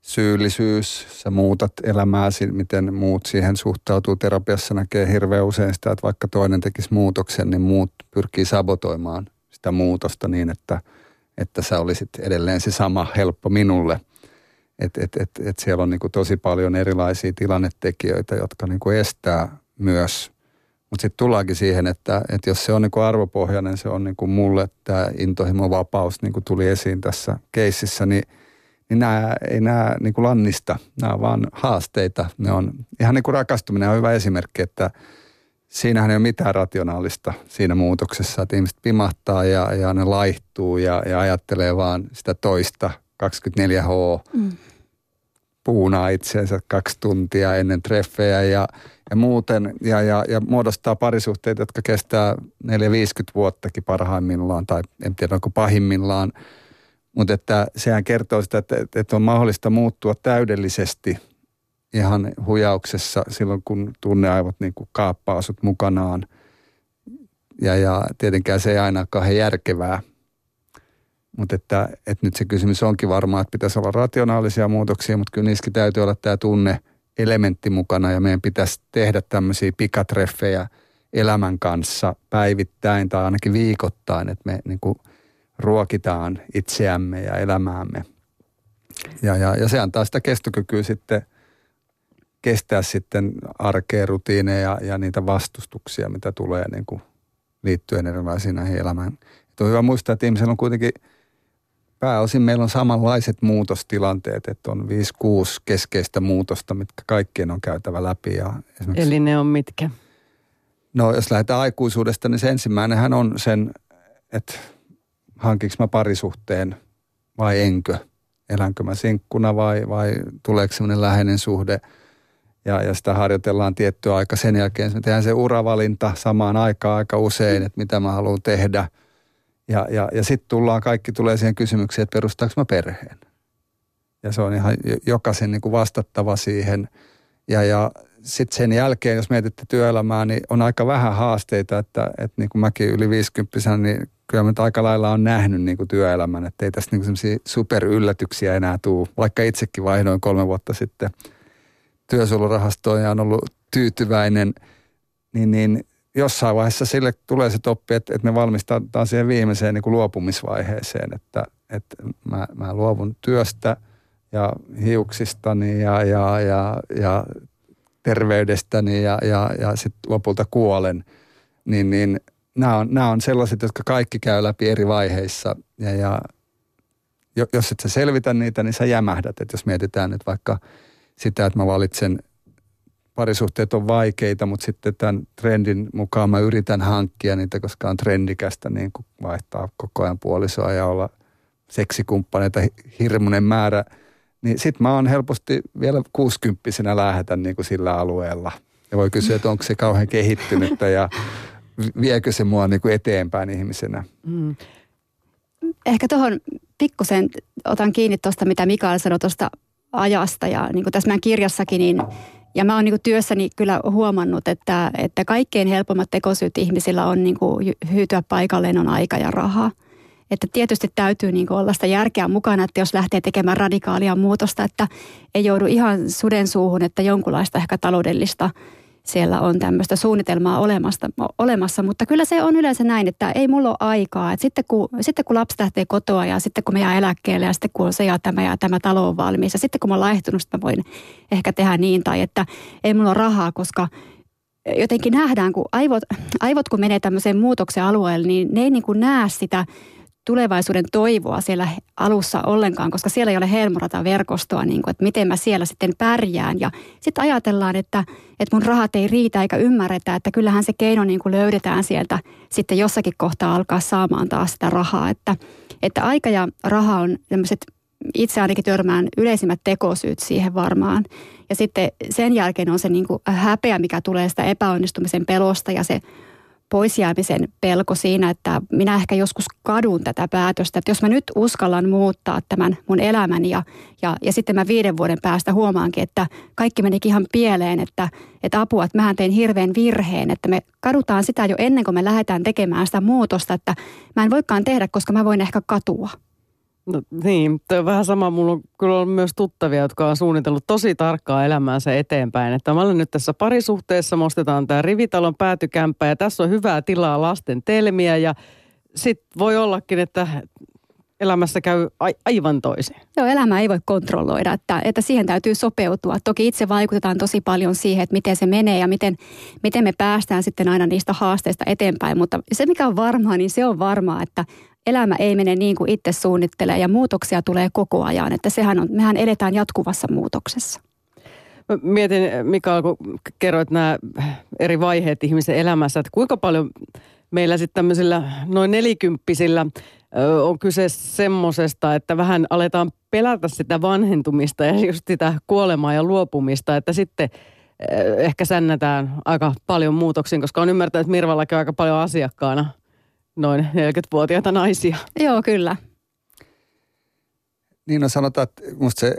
syyllisyys, sä muutat elämääsi, miten muut siihen suhtautuu. Terapiassa näkee hirveän usein sitä, että vaikka toinen tekisi muutoksen, niin muut pyrkii sabotoimaan sitä muutosta niin, että, että sä olisit edelleen se sama helppo minulle. Että et, et, et siellä on niinku tosi paljon erilaisia tilannetekijöitä, jotka niinku estää myös. Mutta sitten tullaankin siihen, että, että jos se on niinku arvopohjainen, se on niinku mulle tämä intohimo vapaus, niin kuin tuli esiin tässä keississä, niin – niin nämä ei nämä niin kuin lannista, nämä on vaan haasteita. Ne on, ihan niin kuin rakastuminen on hyvä esimerkki, että siinähän ei ole mitään rationaalista siinä muutoksessa, että ihmiset pimahtaa ja, ja ne laihtuu ja, ja ajattelee vaan sitä toista 24H. Mm. puunaa itseensä kaksi tuntia ennen treffejä ja, ja muuten ja, ja, ja muodostaa parisuhteita, jotka kestää 4-50 vuottakin parhaimmillaan tai en tiedä onko pahimmillaan. Mutta että sehän kertoo sitä, että, että on mahdollista muuttua täydellisesti ihan hujauksessa silloin, kun tunneaivot niin kuin kaappaa sut mukanaan. Ja, ja tietenkään se ei aina ole kauhean järkevää. Mutta että, että nyt se kysymys onkin varmaan, että pitäisi olla rationaalisia muutoksia, mutta kyllä niissäkin täytyy olla tämä tunne elementti mukana ja meidän pitäisi tehdä tämmöisiä pikatreffejä elämän kanssa päivittäin tai ainakin viikoittain, että me niin kuin ruokitaan itseämme ja elämäämme. Ja, ja, ja se antaa sitä kestokykyä sitten kestää sitten arkea, rutiineja ja niitä vastustuksia, mitä tulee niin kuin liittyen erilaisiin näihin elämään. Että on hyvä muistaa, että ihmisellä on kuitenkin – pääosin meillä on samanlaiset muutostilanteet, että on 5-6 keskeistä muutosta, mitkä kaikkien on käytävä läpi. Ja Eli ne on mitkä? No jos lähdetään aikuisuudesta, niin se ensimmäinenhän on sen, että hankinko mä parisuhteen vai enkö. Elänkö mä sinkkuna vai, vai tuleeko semmoinen läheinen suhde. Ja, ja sitä harjoitellaan tiettyä aika. Sen jälkeen me tehdään se uravalinta samaan aikaan aika usein, että mitä mä haluan tehdä – ja, ja, ja sitten tullaan, kaikki tulee siihen kysymykseen, että perustaanko mä perheen. Ja se on ihan jokaisen niin kuin vastattava siihen. Ja, ja sitten sen jälkeen, jos mietitte työelämää, niin on aika vähän haasteita, että, että niin kuin mäkin yli 50 niin kyllä mä aika lailla on nähnyt niin kuin työelämän, että ei tässä niin semmoisia superyllätyksiä enää tule. Vaikka itsekin vaihdoin kolme vuotta sitten työsuojelurahastoon ja on ollut tyytyväinen, niin, niin jossain vaiheessa sille tulee se toppi, että, että me valmistetaan siihen viimeiseen niin kuin luopumisvaiheeseen, että, että mä, mä luovun työstä ja hiuksistani ja, ja, ja, ja terveydestäni ja, ja, ja sitten lopulta kuolen, niin, niin nämä, on, nämä on sellaiset, jotka kaikki käy läpi eri vaiheissa ja, ja jos et sä selvitä niitä, niin sä jämähdät. että jos mietitään nyt vaikka sitä, että mä valitsen parisuhteet on vaikeita, mutta sitten tämän trendin mukaan mä yritän hankkia niitä, koska on trendikästä niin kuin vaihtaa koko ajan puolisoa ja olla seksikumppaneita hirmuinen määrä. Niin sit mä oon helposti vielä kuusikymppisenä lähetä niin kuin sillä alueella. Ja voi kysyä, että onko se kauhean kehittynyttä ja viekö se mua niin kuin eteenpäin ihmisenä. Mm. Ehkä tuohon pikkusen otan kiinni tuosta, mitä Mikael sanoi tuosta ajasta. Ja niin kuin tässä meidän kirjassakin, niin ja mä oon niin työssäni kyllä huomannut, että, että kaikkein helpommat tekosyyt ihmisillä on niin hyytyä paikalleen on aika ja raha. Että tietysti täytyy niin olla sitä järkeä mukana, että jos lähtee tekemään radikaalia muutosta, että ei joudu ihan suden suuhun, että jonkunlaista ehkä taloudellista – siellä on tämmöistä suunnitelmaa olemassa, olemassa, mutta kyllä se on yleensä näin, että ei mulla ole aikaa. Että sitten, kun, sitten kun lapsi lähtee kotoa ja sitten kun me jää eläkkeelle ja sitten kun on se ja tämä ja tämä talo on valmis ja sitten kun mä oon laihtunut, mä voin ehkä tehdä niin tai että ei mulla ole rahaa, koska jotenkin nähdään, kun aivot, aivot kun menee tämmöiseen muutoksen alueelle, niin ne ei niin kuin näe sitä tulevaisuuden toivoa siellä alussa ollenkaan, koska siellä ei ole helmorata-verkostoa, niin kuin, että miten mä siellä sitten pärjään. Ja sitten ajatellaan, että, että mun rahat ei riitä eikä ymmärretä, että kyllähän se keino niin kuin löydetään sieltä sitten jossakin kohtaa alkaa saamaan taas sitä rahaa. Että, että aika ja raha on tämmöiset itse ainakin törmään yleisimmät tekosyyt siihen varmaan. Ja sitten sen jälkeen on se niin kuin häpeä, mikä tulee sitä epäonnistumisen pelosta ja se poisjäämisen pelko siinä, että minä ehkä joskus kadun tätä päätöstä, että jos mä nyt uskallan muuttaa tämän mun elämäni ja, ja, ja sitten mä viiden vuoden päästä huomaankin, että kaikki menikin ihan pieleen, että, että apua, että mähän tein hirveän virheen, että me kadutaan sitä jo ennen kuin me lähdetään tekemään sitä muutosta, että mä en voikaan tehdä, koska mä voin ehkä katua. No, niin, on vähän sama. Mulla on kyllä on myös tuttavia, jotka on suunnitellut tosi tarkkaa elämäänsä eteenpäin. Että mä olen nyt tässä parisuhteessa, me ostetaan tämä rivitalon päätykämppä ja tässä on hyvää tilaa lasten telmiä ja sitten voi ollakin, että elämässä käy aivan toisin. Joo, elämä ei voi kontrolloida, että, että siihen täytyy sopeutua. Toki itse vaikutetaan tosi paljon siihen, että miten se menee ja miten, miten me päästään sitten aina niistä haasteista eteenpäin. Mutta se, mikä on varmaa, niin se on varmaa, että elämä ei mene niin kuin itse suunnittelee ja muutoksia tulee koko ajan. Että sehän on, mehän eletään jatkuvassa muutoksessa. Mietin, Mikael, kun kerroit nämä eri vaiheet ihmisen elämässä, että kuinka paljon Meillä sitten tämmöisillä noin nelikymppisillä on kyse semmosesta, että vähän aletaan pelätä sitä vanhentumista ja just sitä kuolemaa ja luopumista, että sitten ehkä sännätään aika paljon muutoksiin, koska on ymmärtänyt, että Mirvallakin on aika paljon asiakkaana noin 40-vuotiaita naisia. Joo, kyllä. Niin no sanotaan, että musta se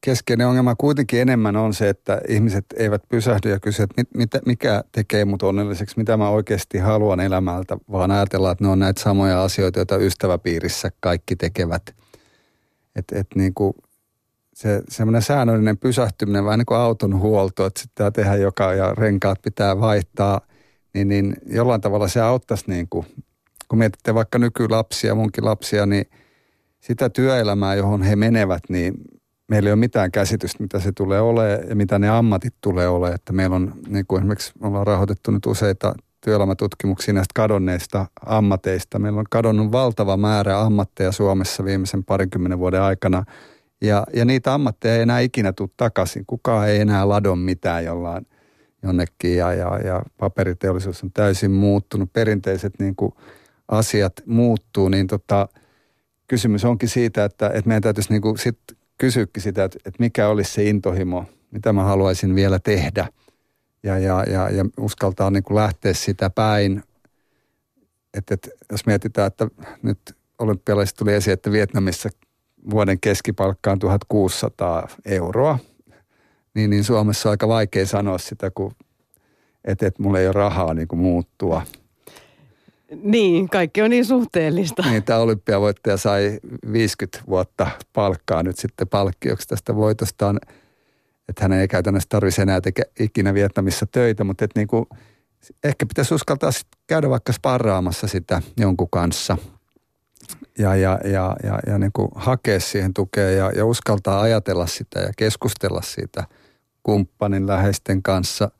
keskeinen ongelma kuitenkin enemmän on se, että ihmiset eivät pysähdy ja kysy, että mit, mikä tekee mut onnelliseksi, mitä mä oikeasti haluan elämältä, vaan ajatellaan, että ne on näitä samoja asioita, joita ystäväpiirissä kaikki tekevät. Että et niin kuin se semmoinen säännöllinen pysähtyminen, vähän niin kuin auton huolto, että sitä tehdään joka ja renkaat pitää vaihtaa, niin, niin jollain tavalla se auttaisi niin kuin, kun mietitte vaikka nykylapsia, munkin lapsia, niin sitä työelämää, johon he menevät, niin meillä ei ole mitään käsitystä, mitä se tulee olemaan ja mitä ne ammatit tulee olemaan. Että meillä on, niin kuin esimerkiksi me ollaan rahoitettu nyt useita työelämätutkimuksia näistä kadonneista ammateista. Meillä on kadonnut valtava määrä ammatteja Suomessa viimeisen parinkymmenen vuoden aikana. Ja, ja niitä ammatteja ei enää ikinä tule takaisin. Kukaan ei enää ladon mitään jollain jonnekin ja, ja, ja paperiteollisuus on täysin muuttunut. Perinteiset niin kuin asiat muuttuu, niin tota, kysymys onkin siitä, että, että meidän täytyisi niin kuin sit kysyäkin sitä, että, että mikä olisi se intohimo, mitä mä haluaisin vielä tehdä. Ja, ja, ja, ja uskaltaa niin kuin lähteä sitä päin. Että, että jos mietitään, että nyt olympialaisista tuli esiin, että Vietnamissa vuoden keskipalkka on 1600 euroa, niin, niin Suomessa on aika vaikea sanoa sitä, kun, että, että mulla ei ole rahaa niin kuin muuttua – niin, kaikki on niin suhteellista. Niin, tämä olympiavoittaja sai 50 vuotta palkkaa nyt sitten palkkioksi tästä voitostaan. Että hän ei käytännössä tarvitsisi enää teke ikinä Vietnamissa töitä, mutta että niin kuin, ehkä pitäisi uskaltaa käydä vaikka sparraamassa sitä jonkun kanssa ja, ja, ja, ja, ja niin kuin hakea siihen tukea ja, ja uskaltaa ajatella sitä ja keskustella siitä kumppanin läheisten kanssa –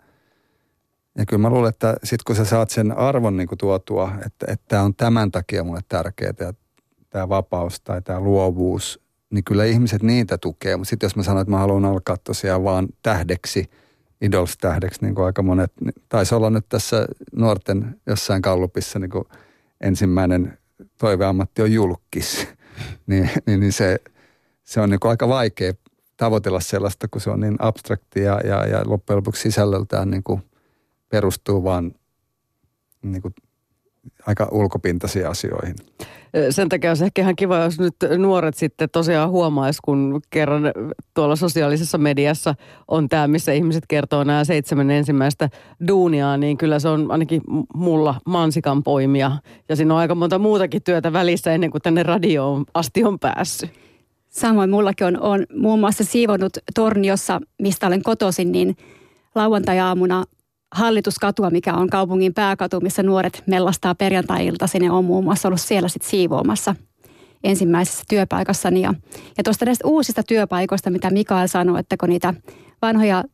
ja kyllä mä luulen, että sitten kun sä saat sen arvon niin kuin tuotua, että, että tämä on tämän takia mulle tärkeää, tämä vapaus tai tämä luovuus, niin kyllä ihmiset niitä tukee. Mutta sitten jos mä sanon, että mä haluan alkaa tosiaan vaan tähdeksi, idols-tähdeksi, niin kuin aika monet, niin taisi olla nyt tässä nuorten jossain kallupissa niin kuin ensimmäinen toiveammatti on julkis. niin, niin, niin se, se on niin kuin aika vaikea tavoitella sellaista, kun se on niin abstrakti ja, ja, ja loppujen lopuksi sisällöltään niin kuin – perustuu vaan niin kuin aika ulkopintaisiin asioihin. Sen takia olisi ehkä ihan kiva, jos nyt nuoret sitten tosiaan huomaisi, kun kerran tuolla sosiaalisessa mediassa on tämä, missä ihmiset kertoo nämä seitsemän ensimmäistä duunia, niin kyllä se on ainakin mulla mansikan poimia. Ja siinä on aika monta muutakin työtä välissä ennen kuin tänne radioon asti on päässyt. Samoin mullakin on, on muun muassa siivonut Torniossa, mistä olen kotoisin, niin lauantai-aamuna hallituskatua, mikä on kaupungin pääkatu, missä nuoret mellastaa perjantai-ilta. Sinne on muun muassa ollut siellä sit siivoamassa ensimmäisessä työpaikassani. Ja, ja tuosta näistä uusista työpaikoista, mitä Mikael sanoi, että kun niitä vanhoja,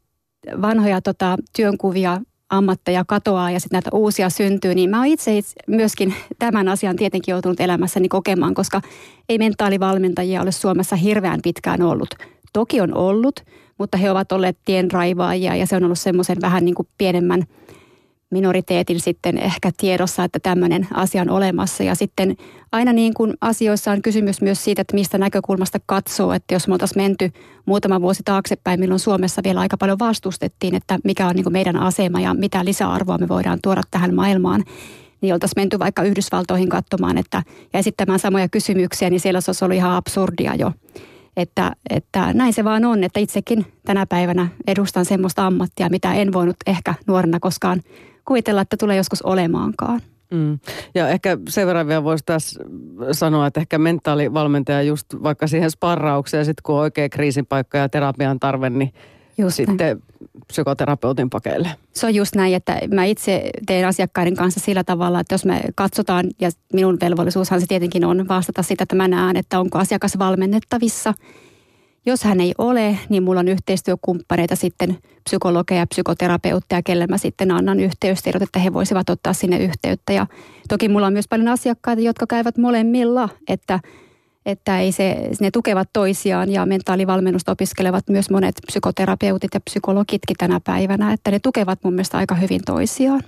vanhoja tota, työnkuvia ammatteja katoaa ja sitten näitä uusia syntyy, niin mä oon itse, itse myöskin tämän asian tietenkin joutunut elämässäni kokemaan, koska ei mentaalivalmentajia ole Suomessa hirveän pitkään ollut. Toki on ollut, mutta he ovat olleet tienraivaajia ja se on ollut semmoisen vähän niin kuin pienemmän minoriteetin sitten ehkä tiedossa, että tämmöinen asia on olemassa. Ja sitten aina niin kuin asioissa on kysymys myös siitä, että mistä näkökulmasta katsoo, että jos me oltaisiin menty muutama vuosi taaksepäin, milloin Suomessa vielä aika paljon vastustettiin, että mikä on niin kuin meidän asema ja mitä lisäarvoa me voidaan tuoda tähän maailmaan, niin oltaisiin menty vaikka Yhdysvaltoihin katsomaan että, ja esittämään samoja kysymyksiä, niin siellä se olisi ollut ihan absurdia jo. Että, että näin se vaan on, että itsekin tänä päivänä edustan semmoista ammattia, mitä en voinut ehkä nuorena koskaan kuvitella, että tulee joskus olemaankaan. Mm. Ja ehkä sen verran vielä voisi tässä sanoa, että ehkä mentaalivalmentaja just vaikka siihen sparraukseen, sitten kun on oikea kriisipaikka ja terapian tarve, niin Just sitten näin. psykoterapeutin pakeille. Se on just näin, että mä itse teen asiakkaiden kanssa sillä tavalla, että jos me katsotaan, ja minun velvollisuushan se tietenkin on vastata sitä, että mä näen, että onko asiakas valmennettavissa. Jos hän ei ole, niin mulla on yhteistyökumppaneita sitten psykologeja, psykoterapeutteja, kelle mä sitten annan yhteystiedot, että he voisivat ottaa sinne yhteyttä. Ja toki mulla on myös paljon asiakkaita, jotka käyvät molemmilla, että – että ei se, ne tukevat toisiaan ja mentaalivalmennusta opiskelevat myös monet psykoterapeutit ja psykologitkin tänä päivänä, että ne tukevat mun mielestä aika hyvin toisiaan.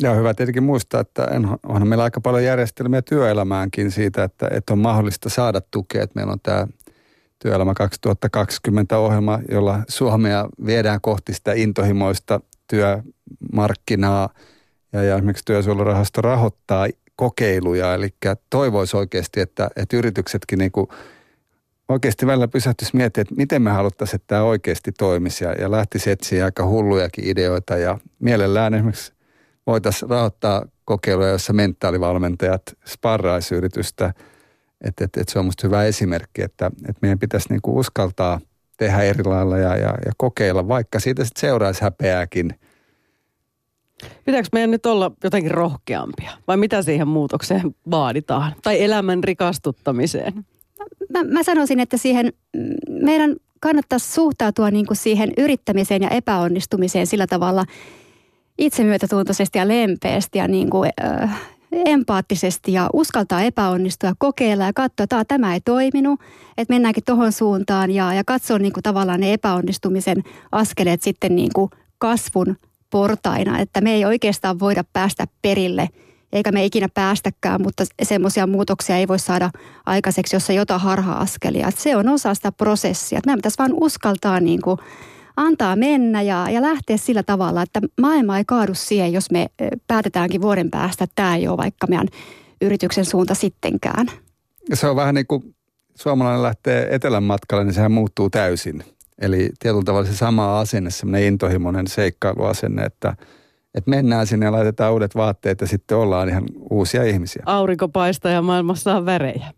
Ja hyvä tietenkin muistaa, että onhan meillä aika paljon järjestelmiä työelämäänkin siitä, että, että on mahdollista saada tukea. Että meillä on tämä Työelämä 2020 ohjelma, jolla Suomea viedään kohti sitä intohimoista työmarkkinaa. Ja, ja esimerkiksi työsuojelurahasto rahoittaa kokeiluja, eli toivoisi oikeasti, että, että yrityksetkin niin kuin oikeasti välillä pysähtyisi miettiä, että miten me haluttaisiin, että tämä oikeasti toimisi ja, ja lähtisi etsiä aika hullujakin ideoita ja mielellään esimerkiksi voitaisiin rahoittaa kokeiluja, joissa mentaalivalmentajat sparraisi yritystä. Että et, et se on minusta hyvä esimerkki, että et meidän pitäisi niinku uskaltaa tehdä eri lailla ja, ja, ja kokeilla, vaikka siitä sitten seuraisi häpeääkin. Pitääkö meidän nyt olla jotenkin rohkeampia vai mitä siihen muutokseen vaaditaan? Tai elämän rikastuttamiseen? Mä, mä sanoisin, että siihen meidän kannattaisi suhtautua niin kuin siihen yrittämiseen ja epäonnistumiseen sillä tavalla – itsemyötätuntoisesti ja lempeästi ja niin kuin, äh, empaattisesti ja uskaltaa epäonnistua, kokeilla ja katsoa, että tämä ei toiminut, että mennäänkin tuohon suuntaan ja, ja katsoa niin kuin tavallaan ne epäonnistumisen askeleet sitten niin kuin kasvun portaina, että me ei oikeastaan voida päästä perille eikä me ikinä päästäkään, mutta semmoisia muutoksia ei voi saada aikaiseksi, jossa jotain harha-askelia. Että se on osa sitä prosessia. Että meidän pitäisi vaan uskaltaa niin kuin antaa mennä ja, ja lähteä sillä tavalla, että maailma ei kaadu siihen, jos me päätetäänkin vuoden päästä, että tämä ei ole vaikka meidän yrityksen suunta sittenkään. Se on vähän niin kuin suomalainen lähtee etelän matkalle, niin sehän muuttuu täysin. Eli tietyllä tavalla se sama asenne, semmoinen intohimoinen seikkailuasenne, että, että mennään sinne ja laitetaan uudet vaatteet ja sitten ollaan ihan uusia ihmisiä. Aurinko paistaa ja maailmassa on värejä.